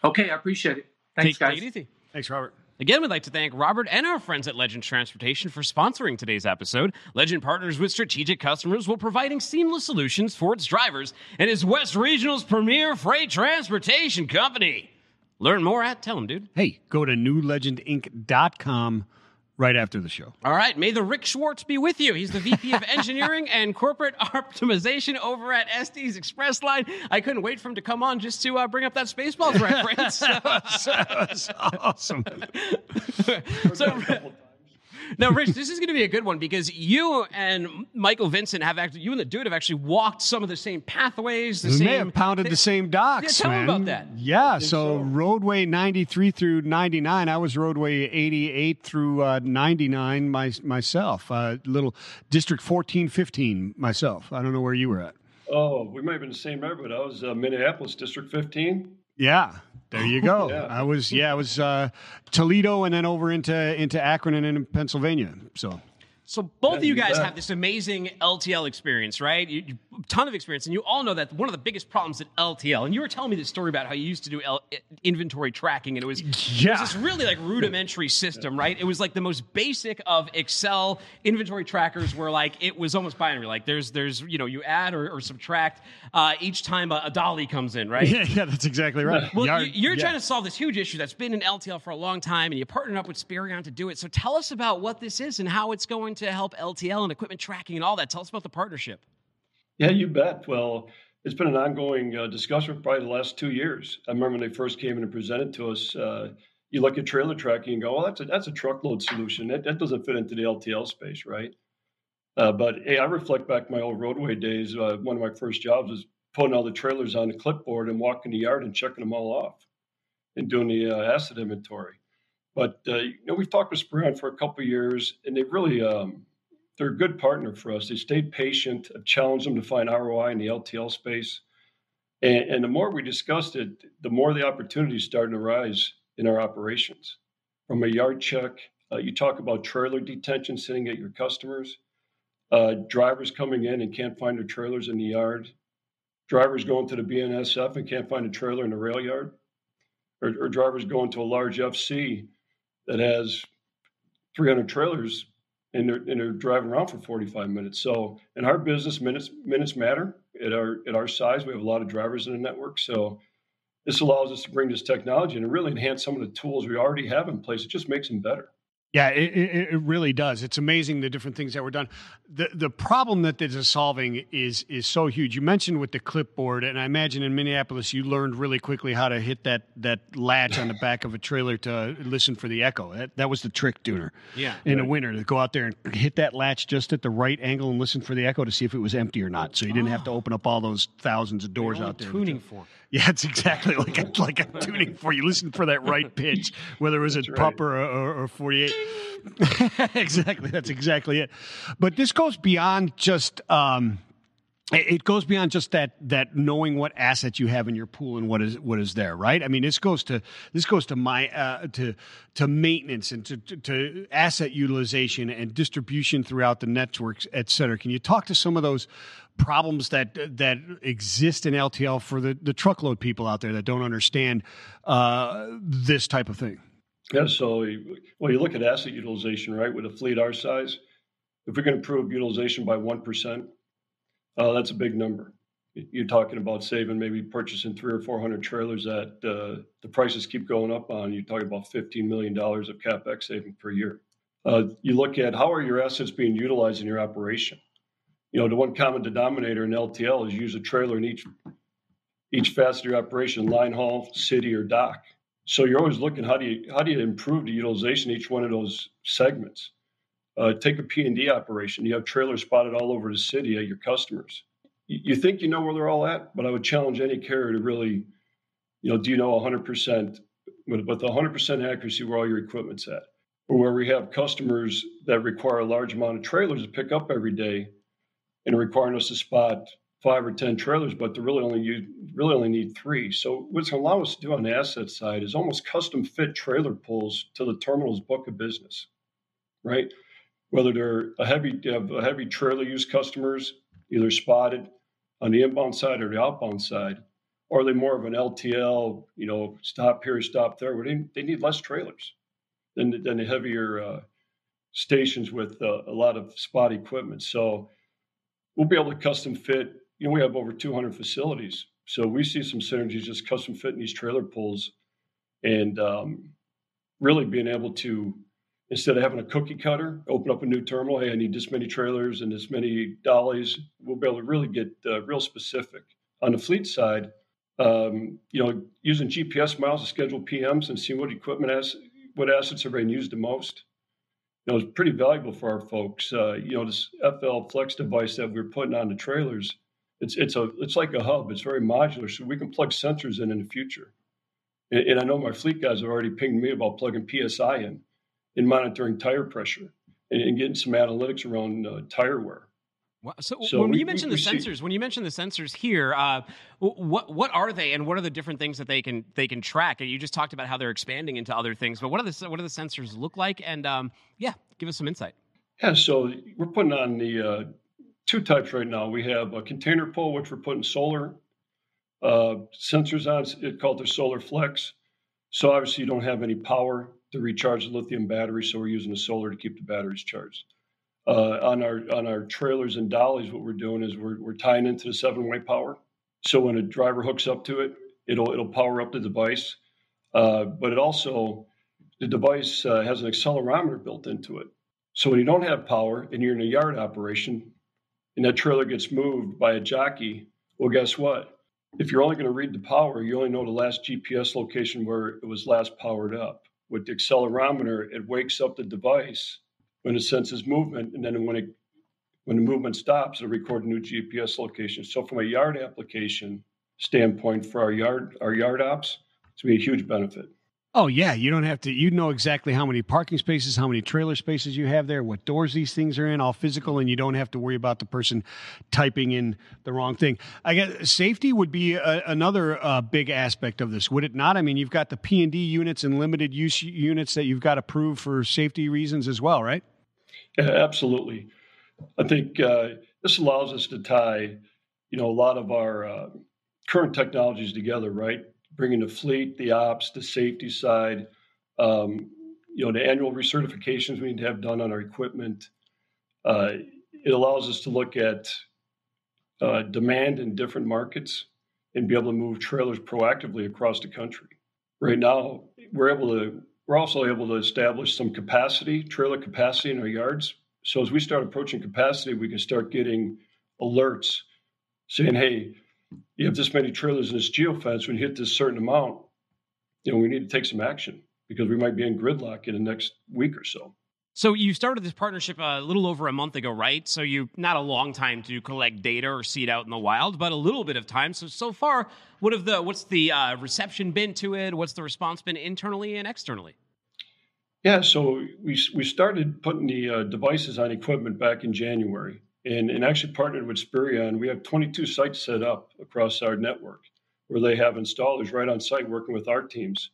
Okay, I appreciate it. Thanks, take, guys. Take it easy. Thanks, Robert. Again, we'd like to thank Robert and our friends at Legend Transportation for sponsoring today's episode. Legend partners with strategic customers while providing seamless solutions for its drivers and is West Regional's premier freight transportation company. Learn more at, tell them, dude. Hey, go to newlegendinc.com right after the show. All right. May the Rich Schwartz be with you. He's the VP of <laughs> Engineering and Corporate Optimization over at Estes Express Line. I couldn't wait for him to come on just to uh, bring up that Spaceballs reference. <laughs> <laughs> so, awesome. so, now, Rich, this is going to be a good one because you and Michael Vincent have actually, you and the dude have actually walked some of the same pathways. The we same, may have pounded the same docks. Yeah, tell man. me about that. Yeah, so, so, roadway 93 through 99. I was roadway 88 through uh, 99 my, myself. Uh, little district 14, 15 myself. I don't know where you were at. Oh, we might have been the same neighborhood. I was uh, Minneapolis, District 15. Yeah, there you go. <laughs> yeah. I was yeah, I was uh, Toledo and then over into into Akron and in Pennsylvania. So So both of you guys have this amazing LTL experience, right? You, you, ton of experience, and you all know that one of the biggest problems at LTL. And you were telling me this story about how you used to do L, inventory tracking, and it was, it was this really like rudimentary system, right? It was like the most basic of Excel inventory trackers, where like it was almost binary. Like there's there's you know you add or, or subtract uh, each time a, a dolly comes in, right? Yeah, yeah, that's exactly right. Well, Yard- you- you're yeah. trying to solve this huge issue that's been in LTL for a long time, and you partnered up with Spireon to do it. So tell us about what this is and how it's going to help LTL and equipment tracking and all that. Tell us about the partnership. Yeah, you bet. Well, it's been an ongoing uh, discussion for probably the last two years. I remember when they first came in and presented to us. Uh, you look at trailer tracking and go, "Well, that's a that's a truckload solution. That that doesn't fit into the LTL space, right?" Uh, but hey, I reflect back my old roadway days. Uh, one of my first jobs was putting all the trailers on the clipboard and walking the yard and checking them all off, and doing the uh, asset inventory. But uh, you know, we've talked with Spireon for a couple years, and they really um, they're a good partner for us. They stayed patient. I've challenged them to find ROI in the LTL space, and, and the more we discussed it, the more the opportunities started to rise in our operations. From a yard check, uh, you talk about trailer detention sitting at your customers, uh, drivers coming in and can't find their trailers in the yard, drivers going to the BNSF and can't find a trailer in the rail yard, or, or drivers going to a large FC that has 300 trailers and they're, and they're driving around for 45 minutes. So in our business, minutes minutes matter. At our at our size, we have a lot of drivers in the network. So this allows us to bring this technology and really enhance some of the tools we already have in place. It just makes them better. Yeah, it, it, it really does. It's amazing the different things that were done. The the problem that this is solving is is so huge. You mentioned with the clipboard, and I imagine in Minneapolis you learned really quickly how to hit that that latch on the back of a trailer to listen for the echo. That, that was the trick tuner. Yeah. In the winter, to go out there and hit that latch just at the right angle and listen for the echo to see if it was empty or not. So you didn't have to ah. open up all those thousands of doors out there. tuning for. Yeah, it's exactly <laughs> like a, like a tuning for you. Listen for that right pitch, whether it was a right. pup or, or, or 48. <laughs> exactly. That's exactly it. But this goes beyond just. Um, it goes beyond just that that knowing what assets you have in your pool and what is what is there, right? I mean, this goes to this goes to my uh, to to maintenance and to, to, to asset utilization and distribution throughout the networks, et cetera. Can you talk to some of those problems that that exist in LTL for the the truckload people out there that don't understand uh, this type of thing? Yeah. So well, you look at asset utilization, right? With a fleet our size, if we can improve utilization by one percent, uh, that's a big number. You're talking about saving maybe purchasing three or four hundred trailers that uh, the prices keep going up on. You're talking about fifteen million dollars of capex saving per year. Uh, you look at how are your assets being utilized in your operation. You know, the one common denominator in LTL is use a trailer in each each facet of your operation, line haul, city, or dock. So you're always looking how do you how do you improve the utilization each one of those segments. Uh, take a P&D operation. You have trailers spotted all over the city at your customers. You, you think you know where they're all at, but I would challenge any carrier to really, you know, do you know 100% with, with 100% accuracy where all your equipment's at? Or where we have customers that require a large amount of trailers to pick up every day and requiring us to spot five or 10 trailers, but they really only use, really only need three. So what's going to allow us to do on the asset side is almost custom fit trailer pulls to the terminal's book of business, right? Whether they're a heavy, a heavy trailer use customers, either spotted on the inbound side or the outbound side, or are they more of an LTL, you know, stop here, stop there, where they, they need less trailers than, the- than the heavier uh, stations with uh, a lot of spot equipment. So we'll be able to custom fit. You know, we have over 200 facilities, so we see some synergies just custom fitting these trailer pulls, and um, really being able to instead of having a cookie cutter, open up a new terminal. Hey, I need this many trailers and this many dollies. We'll be able to really get uh, real specific. On the fleet side, um, you know, using GPS miles to schedule PMs and see what equipment has, what assets are being used the most. You know, it's pretty valuable for our folks. Uh, you know, this FL Flex device that we're putting on the trailers, it's it's a it's like a hub. It's very modular, so we can plug sensors in in the future. And, and I know my fleet guys have already pinged me about plugging PSI in in monitoring tire pressure and, and getting some analytics around uh, tire wear. Wow. So, So when we- you mention the see- sensors, when you mention the sensors here, uh, what what are they, and what are the different things that they can they can track? And you just talked about how they're expanding into other things, but what are the what do the sensors look like? And um, yeah, give us some insight. Yeah, so we're putting on the uh, two types right now. We have a container pole, which we're putting solar uh, sensors on. It's called the Solar Flex. So obviously, you don't have any power to recharge the lithium battery, so we're using the solar to keep the batteries charged. Uh, on our on our trailers and dollies, what we're doing is we're we're tying into the seven way power. So when a driver hooks up to it, it'll it'll power up the device. Uh, but it also the device uh, has an accelerometer built into it. So when you don't have power and you're in a yard operation, and that trailer gets moved by a jockey, well, guess what? If you're only going to read the power, you only know the last GPS location where it was last powered up. With the accelerometer, it wakes up the device when it senses movement, and then when it when the movement stops, it'll record a new GPS location. So from a yard application standpoint for our yard our yard ops, it's gonna be a huge benefit. Oh yeah, you don't have to. You know exactly how many parking spaces, how many trailer spaces you have there, what doors these things are in, all physical, and you don't have to worry about the person typing in the wrong thing. I guess safety would be a, another uh, big aspect of this, would it not? I mean, you've got the P and D units and limited use units that you've got to prove for safety reasons as well, right? Yeah, absolutely. I think uh, this allows us to tie, you know, a lot of our uh, current technologies together, right? Bringing the fleet, the ops, the safety side, um, you know, the annual recertifications we need to have done on our equipment. Uh, it allows us to look at uh, demand in different markets and be able to move trailers proactively across the country. Right now, we're able to. We're also able to establish some capacity, trailer capacity in our yards. So as we start approaching capacity, we can start getting alerts saying, "Hey, you have this many trailers in this geofence, when you hit this certain amount, you know, we need to take some action because we might be in gridlock in the next week or so. So you started this partnership a little over a month ago, right? So you not a long time to collect data or see it out in the wild, but a little bit of time. So so far, what have the what's the uh, reception been to it? What's the response been internally and externally? Yeah, so we we started putting the uh, devices on equipment back in January, and, and actually partnered with Spireon. We have 22 sites set up across our network where they have installers right on site working with our teams.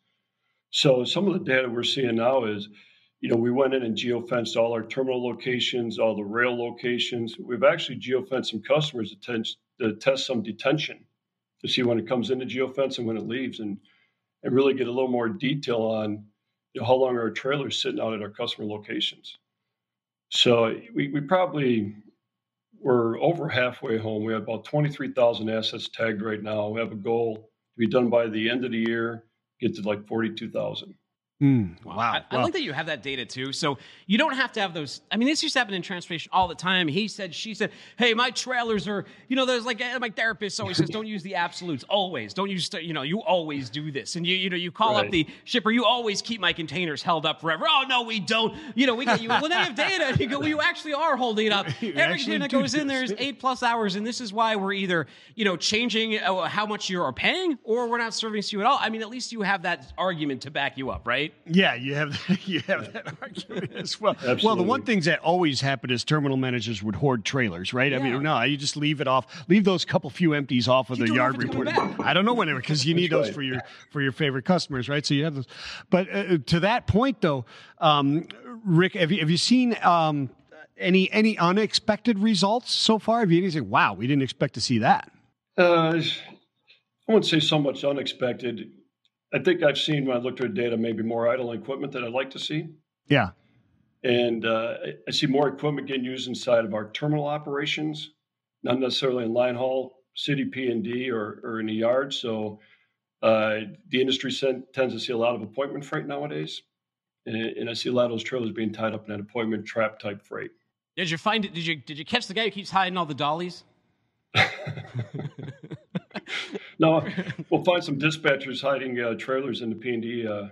So some of the data we're seeing now is, you know, we went in and geofenced all our terminal locations, all the rail locations. We've actually geofenced some customers to, test, to test some detention to see when it comes into geofence and when it leaves, and and really get a little more detail on you know, how long our trailers sitting out at our customer locations. So we, we probably we're over halfway home. We have about 23,000 assets tagged right now. We have a goal to be done by the end of the year, get to like 42,000. Mm, wow. I, I wow. like that you have that data too. So you don't have to have those. I mean, this used to happen in transportation all the time. He said, she said, hey, my trailers are, you know, there's like, my therapist always says, don't use the absolutes. Always. Don't use, you know, you always do this. And you, you know, you call right. up the shipper, you always keep my containers held up forever. Oh, no, we don't. You know, we get you. well, then I have data. You go, well, you actually are holding it up. <laughs> Every container that goes in there is eight plus hours. And this is why we're either, you know, changing uh, how much you are paying or we're not serving to you at all. I mean, at least you have that argument to back you up, right? Yeah, you have <laughs> you have that <laughs> argument as well. Absolutely. Well, the one things that always happen is terminal managers would hoard trailers, right? I mean, no, you just leave it off, leave those couple few empties off of You the yard report. I don't know whenever because you need those right. for your for your favorite customers, right? So you have those. But uh, to that point, though, um, Rick, have you have you seen? Um, any any unexpected results so far? Have you say, "Wow, we didn't expect to see that"? Uh, I wouldn't say so much unexpected. I think I've seen when I looked at data maybe more idle equipment that I'd like to see. Yeah, And uh, I- I see more equipment getting used inside of our terminal operations, not necessarily in line haul, city P and D, or, or in the yard. So uh, the industry sen- tends to see a lot of appointment freight nowadays, and, and I see a lot of those trailers being tied up in that appointment trap type freight. Did you find it? Did you did you catch the guy who keeps hiding all the dollies? <laughs> No, we'll find some dispatchers hiding uh, trailers in the P and D uh,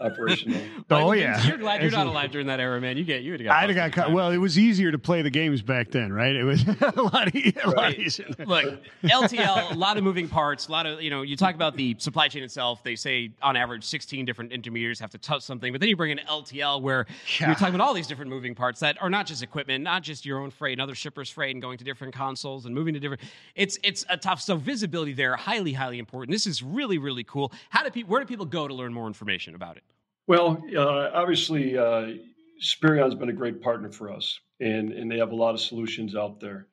operation. though. <laughs> Oh, Like, yeah. You're glad you're not alive during that era, man. You get you would have got. I'd have got busted. Well, it was easier to play the games back then, right? It was <laughs> a lot, e- a lot Right. easier. Look, LTL, a lot of moving parts, a lot of, you know, you talk about the supply chain itself. They say on average 16 different intermediaries have to touch something, but then you bring in LTL where Yeah. you're talking about all these different moving parts that are not just equipment, not just your own freight and other shippers' freight and going to different consoles and moving to different. It's it's a tough. So visibility there, highly, highly important. This is really, really cool. How do people, where do people go to learn more information about it? Well, uh, obviously, uh, Spireon's been a great partner for us, and and they have a lot of solutions out there.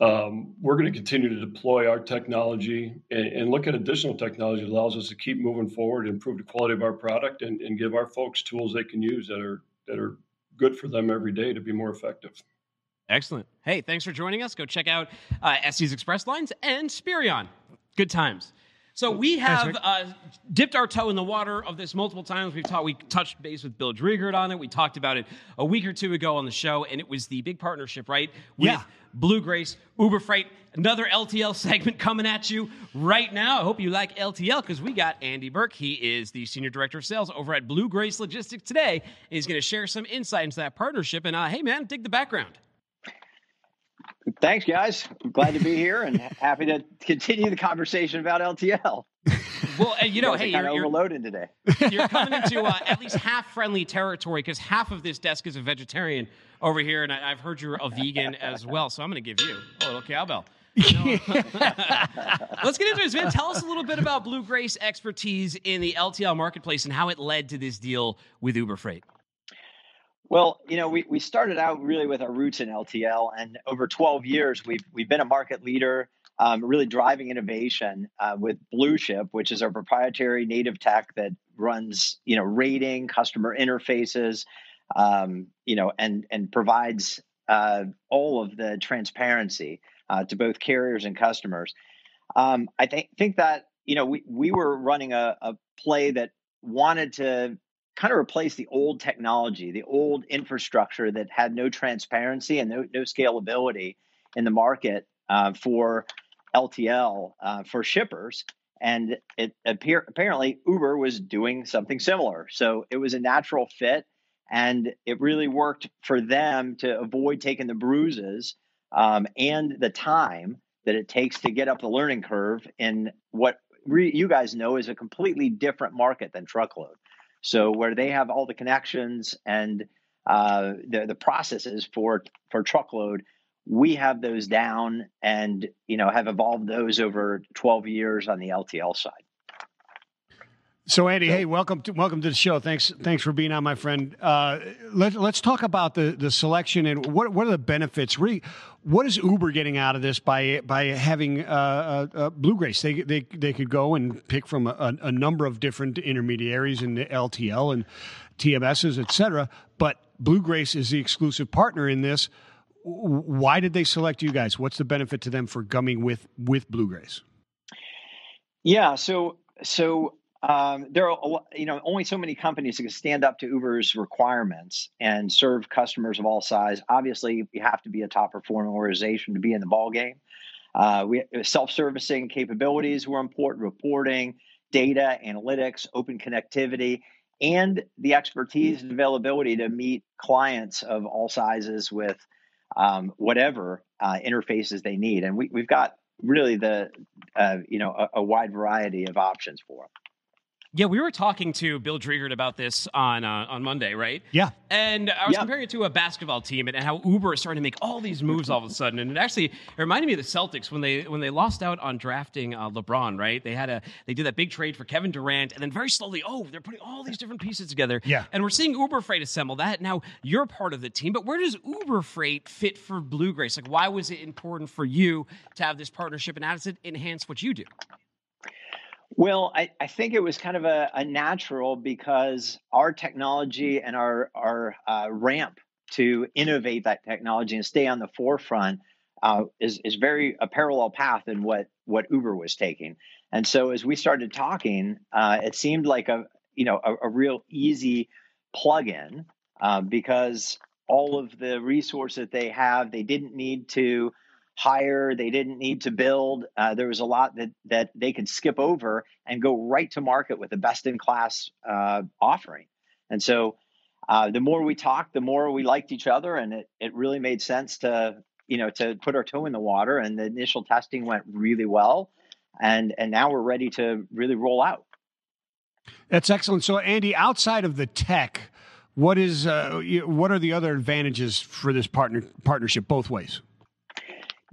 Um, we're going to continue to deploy our technology and, and, look at additional technology that allows us to keep moving forward, improve the quality of our product, and, and give our folks tools they can use that are that are good for them every day to be more effective. Excellent. Hey, thanks for joining us. Go check out uh, Estes Express Lines and Spirion. Good times. So we have uh, dipped our toe in the water of this multiple times. We've taught, we touched base with Bill Driegert on it. We talked about it a week or two ago on the show, and it was the big partnership, right? With yeah. BlueGrace, Uber Freight, another LTL <laughs> segment coming at you right now. I hope you like LTL because we got Andy Berke. He is the Senior Director of Sales over at BlueGrace Logistics today. And he's going to share some insight into that partnership. And uh, hey, man, dig the background. Thanks, guys. I'm glad to be here and happy to continue the conversation about LTL. Well, and you know, hey, you're, you're overloading today. You're coming into uh, at least half friendly territory because half of this desk is a vegetarian over here, and I, have heard you're a vegan as well. So I'm going to give you a little cowbell. You know? <laughs> Let's get into this, man. Tell us a little bit about BlueGrace expertise in the LTL marketplace and how it led to this deal with Uber Freight. Well, you know, we, we started out really with our roots in LTL, and over 12 years, we've, we've been a market leader, um, really driving innovation uh, with BlueShip, which is our proprietary native tech that runs, you know, rating, customer interfaces, um, you know, and, and provides uh, all of the transparency uh, to both carriers and customers. Um, I think, think that, you know, we, we were running a, a play that wanted to kind of replace the old technology, the old infrastructure that had no transparency and no, no scalability in the market uh, for LTL uh, for shippers. And it appear, apparently Uber was doing something similar. So it was a natural fit. And it really worked for them to avoid taking the bruises um, and the time that it takes to get up the learning curve in what re- you guys know is a completely different market than truckload. So where they have all the connections and uh, the the processes for for truckload, we have those down and you know have evolved those over 12 years on the LTL side. So Andy, hey, welcome to welcome to the show. Thanks, thanks for being on, my friend. Uh, let, let's talk about the the selection and what what are the benefits. Really, what is Uber getting out of this by by having uh, uh, uh BlueGrace? They they they could go and pick from a, a number of different intermediaries in the LTL and TMSs, et cetera. But BlueGrace is the exclusive partner in this. Why did they select you guys? What's the benefit to them for gumming with with BlueGrace? Yeah, so so um, there are you know only so many companies that can stand up to Uber's requirements and serve customers of all size. Obviously, you have to be a top performing organization to be in the ball game. Uh, we self-servicing capabilities were important, reporting, data, analytics, open connectivity, and the expertise and availability to meet clients of all sizes with um, whatever uh, interfaces they need. And we, have got really the uh, you know a, a wide variety of options for them. Yeah, we were talking to Bill Driegert about this on uh, on Monday, right? Yeah. And I was yeah. comparing it to a basketball team and, and how Uber is starting to make all these moves all of a sudden. And it actually it reminded me of the Celtics when they when they lost out on drafting uh, LeBron, right? They had a they did that big trade for Kevin Durant, and then very slowly, oh, they're putting all these different pieces together. Yeah. And we're seeing Uber Freight assemble that. Now you're part of the team, but where does Uber Freight fit for BlueGrace? Like, why was it important for you to have this partnership, and how does it enhance what you do? Well, I, I think it was kind of a, a natural because our technology and our our uh, ramp to innovate that technology and stay on the forefront uh, is is very a parallel path in what what Uber was taking. And so as we started talking, uh, it seemed like a you know a, a real easy plug-in uh, because all of the resources that they have, they didn't need to hire. They didn't need to build. Uh, there was a lot that that they could skip over and go right to market with a best in class uh, offering. And so, uh, the more we talked, the more we liked each other, and it it really made sense to you know to put our toe in the water. And the initial testing went really well, and and now we're ready to really roll out. That's excellent. So, Andy, outside of the tech. What is uh, what are the other advantages for this partner partnership both ways?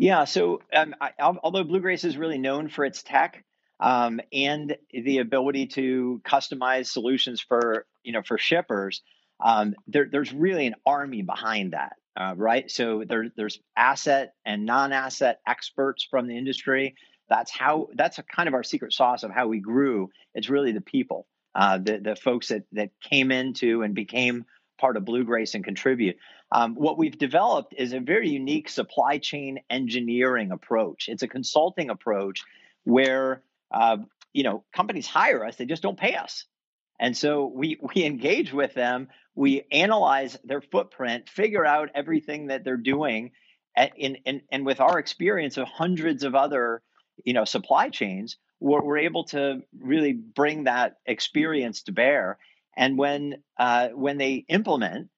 Yeah. So, um, I, although BlueGrace is really known for its tech um, and the ability to customize solutions for you know for shippers, um, there, there's really an army behind that, uh, right? So there, there's asset and non-asset experts from the industry. That's how. That's kind of our secret sauce of how we grew. It's really the people, uh, the the folks that that came into and became part of BlueGrace and contribute. Um, what we've developed is a very unique supply chain engineering approach. It's a consulting approach where uh, you know companies hire us; they just don't pay us. And so we <laughs> we engage with them, we analyze their footprint, figure out everything that they're doing, and and, and with our experience of hundreds of other you know supply chains, we're, we're able to really bring that experience to bear. And when uh, when they implement,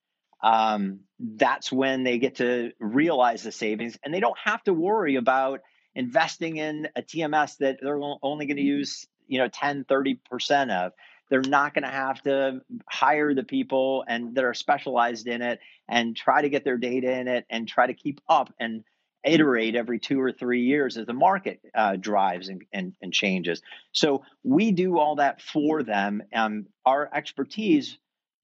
um, that's when they get to realize the savings, and they don't have to worry about investing in a TMS that they're only going to use you know 10 30% of they're not going to have to hire the people and that are specialized in it and try to get their data in it and try to keep up and iterate every two or three years as the market uh, drives and, and, and, changes. So we do all that for them. Um, our expertise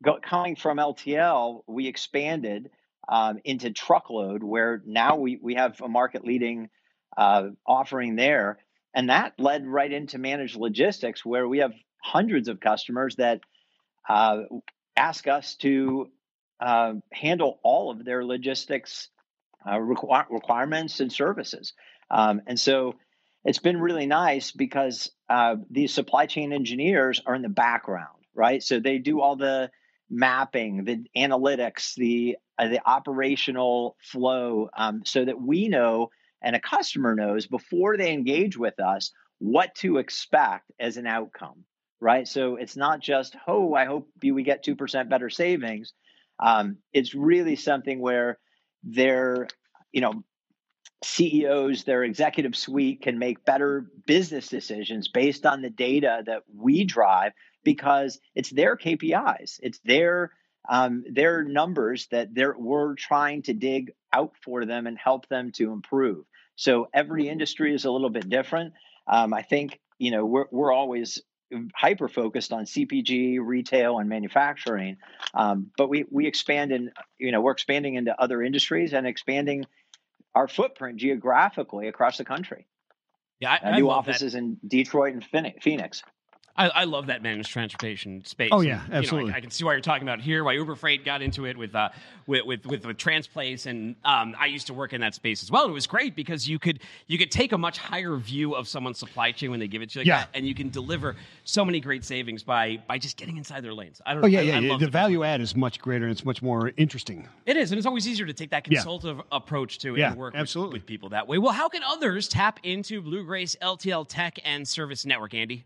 go, coming from LTL, we expanded um, into truckload, where now we, we have a market leading uh, offering there. And that led right into managed logistics, where we have hundreds of customers that uh, ask us to uh, handle all of their logistics uh, requ- requirements and services. Um, and so it's been really nice because uh, these supply chain engineers are in the background, right? So they do all the mapping, the analytics, the uh, the operational flow, um, so that we know and a customer knows before they engage with us what to expect as an outcome right? So it's not just, oh, I hope we get 2% better savings. Um, it's really something where their, you know, CEOs, their executive suite can make better business decisions based on the data that we drive because it's their KPIs. It's their um, their numbers that they're, we're trying to dig out for them and help them to improve. So every industry is a little bit different. Um, I think you know we're we're always hyper focused on CPG, retail, and manufacturing. Um, but we we expand in you know we're expanding into other industries and expanding our footprint geographically across the country. Yeah, I, uh, new offices that. in Detroit and Phoenix. I, I, love that managed transportation space. Oh yeah, absolutely. You know, I, I, can see why you're talking about here. Why Uber Freight got into it with uh, with, with with with Transplace, and um, I used to work in that space as well. And it was great because you could you could take a much higher view of someone's supply chain when they give it to you, like yeah. That, and you can deliver so many great savings by by just getting inside their lanes. I don't. Oh yeah, yeah. yeah. The value add is much greater and it's much more interesting. It is, and it's always easier to take that consultative yeah. approach to yeah, and work absolutely. With, with people that way. Well, how can others tap into BlueGrace LTL Tech and Service Network, Andy?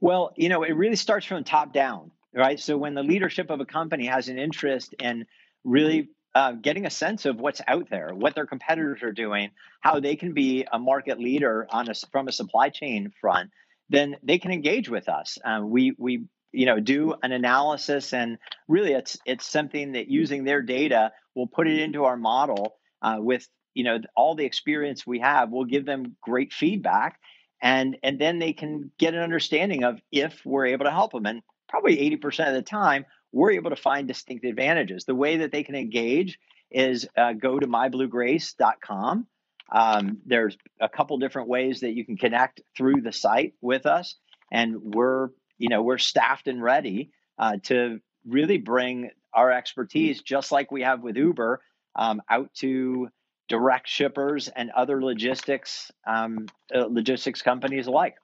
Well, you know, it really starts from top down, right? So when the leadership of a company has an interest in really uh, getting a sense of what's out there, what their competitors are doing, how they can be a market leader on a, from a supply chain front, then they can engage with us. Um, we we you know do an analysis, and really it's it's something that using their data, we'll put it into our model uh, with you know all the experience we have. We'll give them great feedback, and and then they can get an understanding of if we're able to help them. And probably 80% of the time we're able to find distinct advantages. The way that they can engage is uh, go to mybluegrace.com um, there's a couple different ways that you can connect through the site with us. And we're you know we're staffed and ready uh, to really bring our expertise just like we have with uber um, out to direct shippers and other logistics um, uh, logistics companies alike.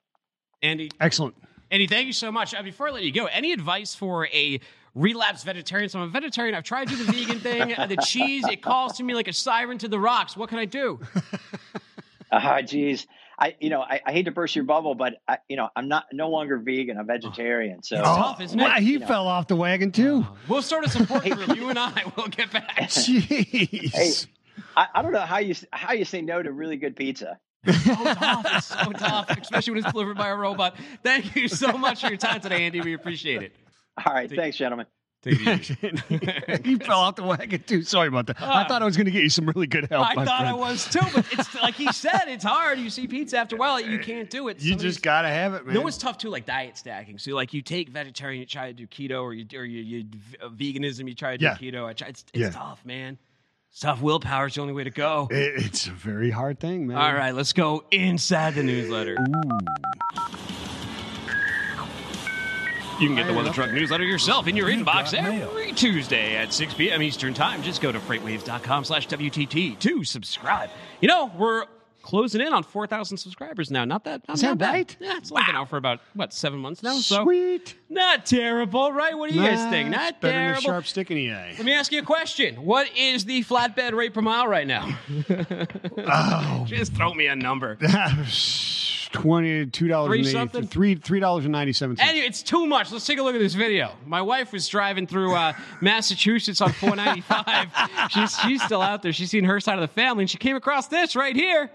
Andy, excellent. Andy, thank you so much. Uh, before I let you go, any advice for a relapsed vegetarian? So I'm a vegetarian. I've tried to do the vegan <laughs> thing. Uh, the cheese, it calls to me like a siren to the rocks. What can I do? <laughs> Ah, uh, geez. I, you know, I, I, hate to burst your bubble, but I, you know, I'm not no longer vegan. I'm vegetarian. So it's tough, isn't it? Well, he fell know. off the wagon too. Uh, we'll start a support group. you and I <laughs> will get back. Jeez. Hey, I, I, don't know how you how you say no to really good pizza. so tough. It's so tough, especially when it's delivered by a robot. Thank you so much for your time today, Andy. We appreciate it. All right. Thanks, gentlemen. Take it easy. <laughs> you fell off the wagon too. Sorry about that. I thought I was going to get you some really good help. I my thought I was too, but it's like he said, it's hard. You see pizza after a while, you can't do it. You Some just got to have it, man. No, it's tough too, like diet stacking. So, like, you take vegetarian, you try to do keto, or you or you, you uh, veganism, you try to do Yeah. keto. I try, it's it's Yeah. tough, man. Tough. is the only way to go. It- it's a very hard thing, man. All right, let's go inside the newsletter. You can get the What the Truck newsletter yourself in your inbox every Tuesday at 6 p.m. Eastern Time. Just go to freightwaves.com slash WTT to subscribe. You know, we're closing in on 4,000 subscribers now. Not that, not Is that bad. right? Yeah, it's only been out for about, what, seven months now? So Sweet. not terrible, right? What do you guys think? Not better than a terrible. sharp stick in the eye. Let me ask you a question. What is the flatbed rate per mile right now? <laughs> Oh, Just throw me a number. <laughs> twenty two dollars Three and something? three three dollars and ninety seven cents. Anyway, it's too much. Let's take a look at this video. My wife was driving through uh, <laughs> Massachusetts on 495. she's she's still out there. She's seen her side of the family, and she came across this right here,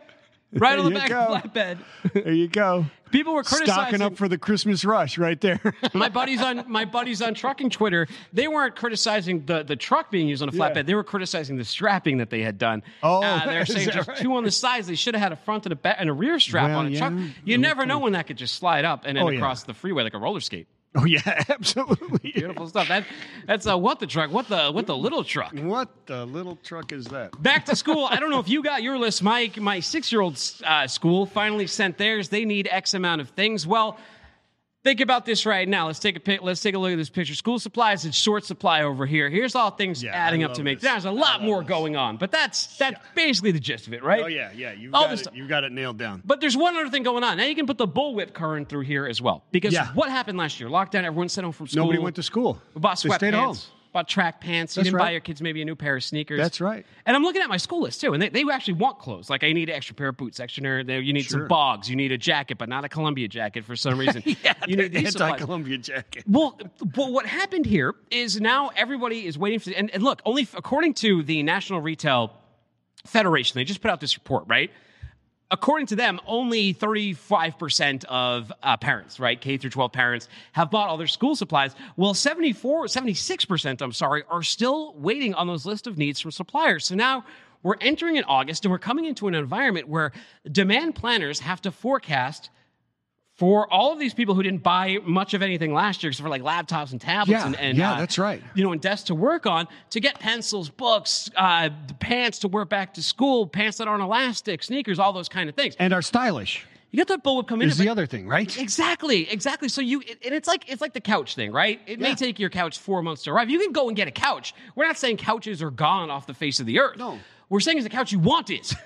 <laughs> right on the There back you of go. the flatbed. There you go. People were criticizing Stocking up for the Christmas rush right there. <laughs> my buddies on my buddies on trucking Twitter. They weren't criticizing the, the truck being used on a flatbed. Yeah. They were criticizing the strapping that they had done. Oh, uh, they're <laughs> saying just right? two on the sides. They should have had a front and a back and a rear strap Well, on a yeah. truck. You never know when that could just slide up and then Oh, yeah. across the freeway like a roller skate. Oh yeah, <laughs> absolutely. Beautiful stuff. That that's uh, what the truck. What the what the little truck. What the little truck is that? Back to school. I don't know if you got your list, Mike. My six year old uh, school finally sent theirs. They need X amount of things. Well, think about this right now. Let's take a pic. Let's take a look at this picture. School supplies is short supply over here. Here's all things Yeah, adding up to make. this. There's a lot more going on, but that's that's basically the gist of it, right? Oh yeah, yeah. You've All got this it. You've got it nailed down. But there's one other thing going on. Now you can put the bullwhip current through here as well. Because Yeah. what happened last year? Lockdown. Everyone sent home from school. Nobody went to school. We bought They stayed home. Bought track pants. You That's didn't buy your kids maybe a new pair of sneakers. That's right. And I'm looking at my school list too, and they, they actually want clothes. Like I need an extra pair of boots, extra. You need some bogs. You need a jacket, but not a Columbia jacket for some reason. <laughs> yeah, you need anti-Columbia jacket. Well, well, what happened here is now everybody is waiting for. And, and look, only f- according to the National Retail Federation, they just put out this report, right? According to them, only 35% of uh, parents, right, K through 12 parents, have bought all their school supplies. Well, 74, 76%, I'm sorry, are still waiting on those list of needs from suppliers. So now we're entering in August and we're coming into an environment where demand planners have to forecast for all of these people who didn't buy much of anything last year, except for like laptops and tablets Yeah, and, and yeah, uh, that's right. You know, and desks to work on to get pencils, books, uh, pants to wear back to school, pants that aren't elastic, sneakers, all those kind of things. And are stylish You get that bullwhip come in. is the other thing, right? Exactly, exactly. So you, and it's like it's like the couch thing, right? It may take your couch four months to arrive. You can go and get a couch. We're not saying couches are gone off the face of the earth. No. We're saying is the couch you want is. <laughs>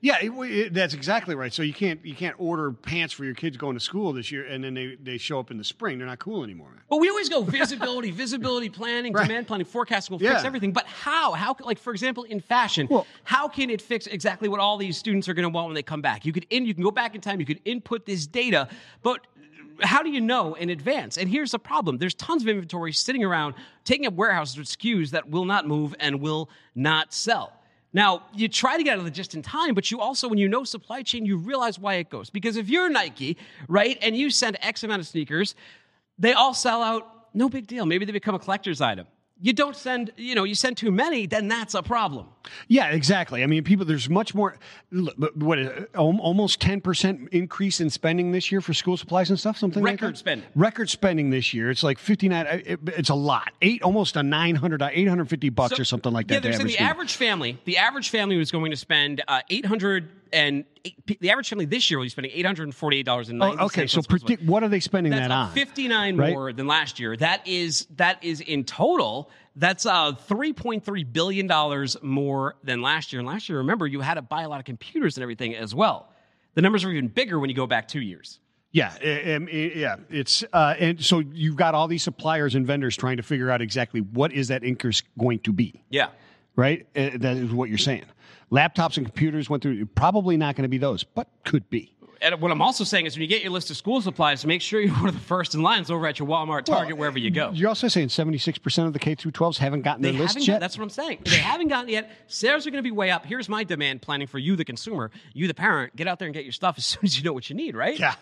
Yeah, it, it, that's exactly right. So you can't you can't order pants for your kids going to school this year, and then they, they show up in the spring. They're not cool anymore. But we always go visibility, visibility planning, <laughs> Right. demand planning, forecasting will fix everything. But how? How? Like for example, in fashion, Well- how can it fix exactly what all these students are going to want when they come back? You could in, you can go back in time, you could input this data, but how do you know in advance? And here's the problem: there's tons of inventory sitting around, taking up warehouses with SKUs that will not move and will not sell. Now, you try to get out of the just in time, but you also, when you know supply chain, you realize why it goes. Because if you're Nike, right, and you send X amount of sneakers, they all sell out, no big deal. Maybe they become a collector's item. You don't send, you know, you send too many, then that's a problem. Yeah, exactly. I mean, people. There's much more. What al- almost ten percent increase in spending this year for school supplies and stuff. Something like Record that? spending. Record spending this year. It's like fifty nine. It, it's a lot. Eight almost a 900 850 bucks or something like that. Yeah, there's in the student. average family. The average family was going to spend uh, eight hundred and eight, the average family this year will be spending eight hundred and forty eight dollars and ninety. Oh, okay, so predict what are they spending That's that on? 59 right? more than last year. That is that is in total. That's uh, 3.3 billion dollars more than last year. And last year, remember, you had to buy a lot of computers and everything as well. The numbers are even bigger when you go back two years. Yeah, um, yeah. It's uh, and so you've got all these suppliers and vendors trying to figure out exactly what is that increase going to be. Yeah. Right, Uh, that is what you're saying. Laptops and computers went through. Probably not going to be those, but could be. And what I'm also saying is when you get your list of school supplies, make sure you're one of the first in lines over at your Walmart, Target, wherever you go. You're also saying 76 percent of the K through 12s haven't gotten their got- yet. that's what I'm saying. They haven't gotten yet. Sales are going to be way up. Here's my demand planning for you, the consumer, you, the parent. Get out there and get your stuff as <laughs> soon as you know what you need, right? yeah,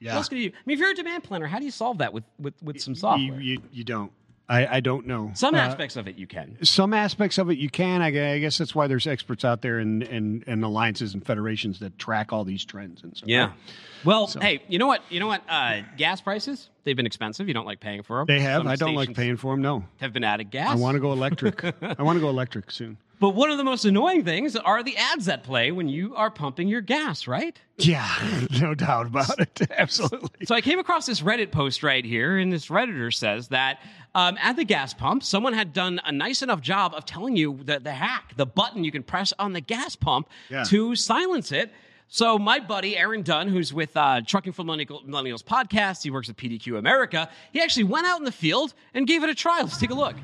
Yeah. What else can you do? I mean, if you're a demand planner, how do you solve that with with, with some You, software? you, you don't. I, I don't know. Some Uh, aspects of it you can. some aspects of it you can. I, I guess that's why there's experts out there and, and, and alliances and federations that track all these trends and so Yeah. Well, hey, you know what? You know what? Uh, gas prices, they've been expensive. You don't like paying for them. They have. Some I don't like paying for them. No, Have been added gas. I want to go electric. <laughs> I want to go electric soon. But one of the most annoying things are the ads that play when you are pumping your gas, right? Yeah, <laughs> no doubt about it. <laughs> Absolutely. So I came across this Reddit post right here, and this Redditor says that um, at the gas pump, someone had done a nice enough job of telling you the, the hack, the button you can press on the gas pump Yeah. to silence it. So my buddy Aaron Dunn, who's with uh, Trucking for Millennials podcast, he works at PDQ America. He actually went out in the field and gave it a try. Let's take a look.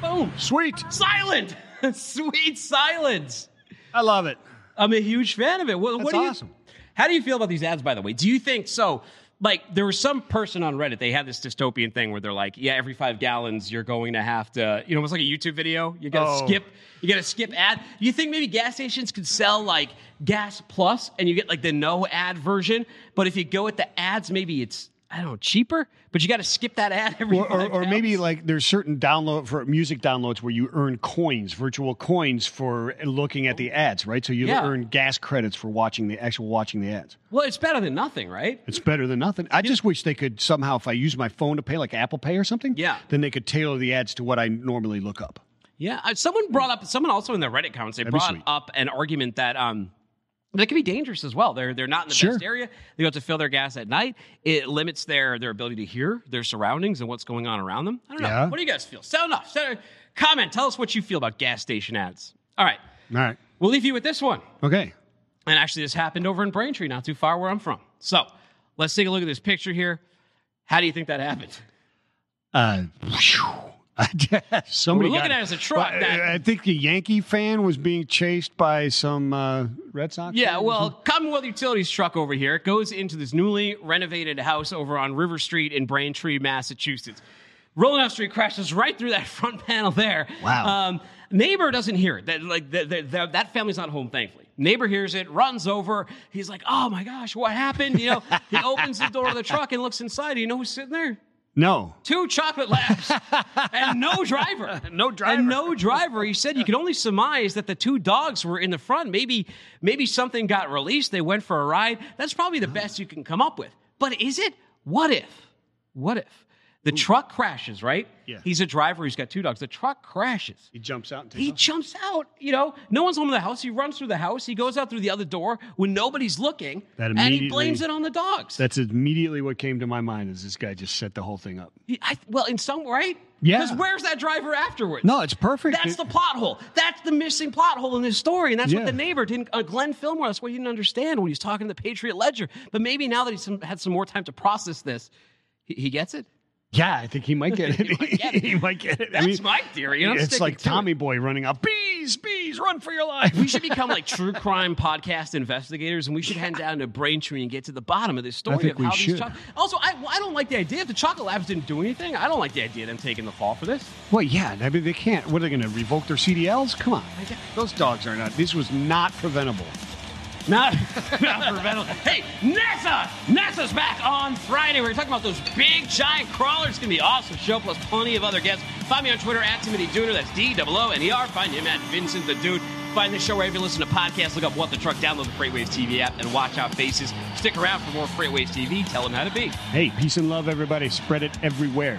Boom! Sweet. Silent, <laughs> sweet silence. I love it. I'm a huge fan of it. What, what That's do you, awesome. How do you feel about these ads, by the way? Do you think so? Like, there was some person on Reddit, they had this dystopian thing where they're like, yeah, every five gallons, you're going to have to, you know, it's like a YouTube video. You got to Oh. skip, you got to skip ad. You think maybe gas stations could sell like gas plus and you get like the no ad version? But if you go with the ads, maybe it's, I don't know, cheaper, but you got to skip that ad every Or, or, or maybe like there's certain download for music downloads where you earn coins, virtual coins for looking at the ads, right? So you Yeah. earn gas credits for watching the actual watching the ads. well, it's better than nothing, right? It's better than nothing. I just wish they could somehow, if I use my phone to pay, like Apple Pay or something, Yeah. then they could tailor the ads to what I normally look up. Yeah, uh, someone brought up someone also in the Reddit comments. They That'd brought up an argument that um that can be dangerous as well. They're they're not in the Sure. best area. They go to fill their gas at night. It limits their their ability to hear their surroundings and what's going on around them. I don't know. Yeah. What do you guys feel? Sound off. Sound, comment. Tell us what you feel about gas station ads. All right, All right. we'll leave you with this one. Okay. And actually, this happened over in Braintree, not too far where I'm from. So let's take a look at this picture here. How do you think that happened? Uh, <laughs> somebody We're looking at it as a truck Well, that- I think the Yankee fan was being chased by some uh, Red Sox. Yeah, well. Commonwealth Utilities truck over here it goes into this newly renovated house over on River Street in Braintree, Massachusetts. Rolling down street crashes right through that <laughs> front panel there. Wow. Um, neighbor doesn't hear it. That like the, the, the, that family's not home, thankfully. Neighbor hears it, runs over. He's like, "Oh my gosh, what happened?" You know, he opens the door of the truck and looks inside. You know who's sitting there? No. Two chocolate labs <laughs> and no driver. <laughs> No driver. And no driver. He said you could only surmise that the two dogs were in the front. Maybe maybe something got released. They went for a ride. That's probably the best you can come up with. But is it? What if? What if? The truck crashes, right? Yeah. He's a driver. He's got two dogs. The truck crashes. He jumps out and takes He off. jumps out. You know, no one's home in the house. He runs through the house. He goes out through the other door when nobody's looking, That and he blames it on the dogs. That's immediately what came to my mind. Is this guy just set the whole thing up? I, well, in some right? Yeah. Because where's that driver afterwards? No, it's perfect. That's the plot hole. That's the missing plot hole in this story, and that's what the neighbor didn't. Uh, Glenn Fillmore. That's what he didn't understand when he was talking to the Patriot Ledger. But maybe now that he's some, had some more time to process this, he, he gets it. Yeah, I think he might get <laughs> it. He might get it. <laughs> he might get it. I That's mean, my theory. I'm it's like to it. Tommy Boy running out. Bees, bees, run for your life. We should become like true crime podcast investigators, and we should head down to Braintree and get to the bottom of this story of we how should. these. Cho- also, I, I don't like the idea if the chocolate labs didn't do anything. I don't like the idea of them taking the fall for this. Well, yeah. I mean, they can't. What are they going to revoke their CDLs? Come on, those dogs are not. This was not preventable. Not, <laughs> not for preventable. Hey, NASA! NASA's back on Friday. We're talking about those big, giant crawlers. It's going to be awesome show, plus plenty of other guests. Find me on Twitter at Timothy Dooner. That's D O O N E R. Find him at Vincent the Dude. Find this show wherever you listen to podcasts. Look up What the Truck. Download the FreightWaves TV app and watch out faces. Stick around for more FreightWaves TV. Tell them how to be. Hey, peace and love, everybody. Spread it everywhere.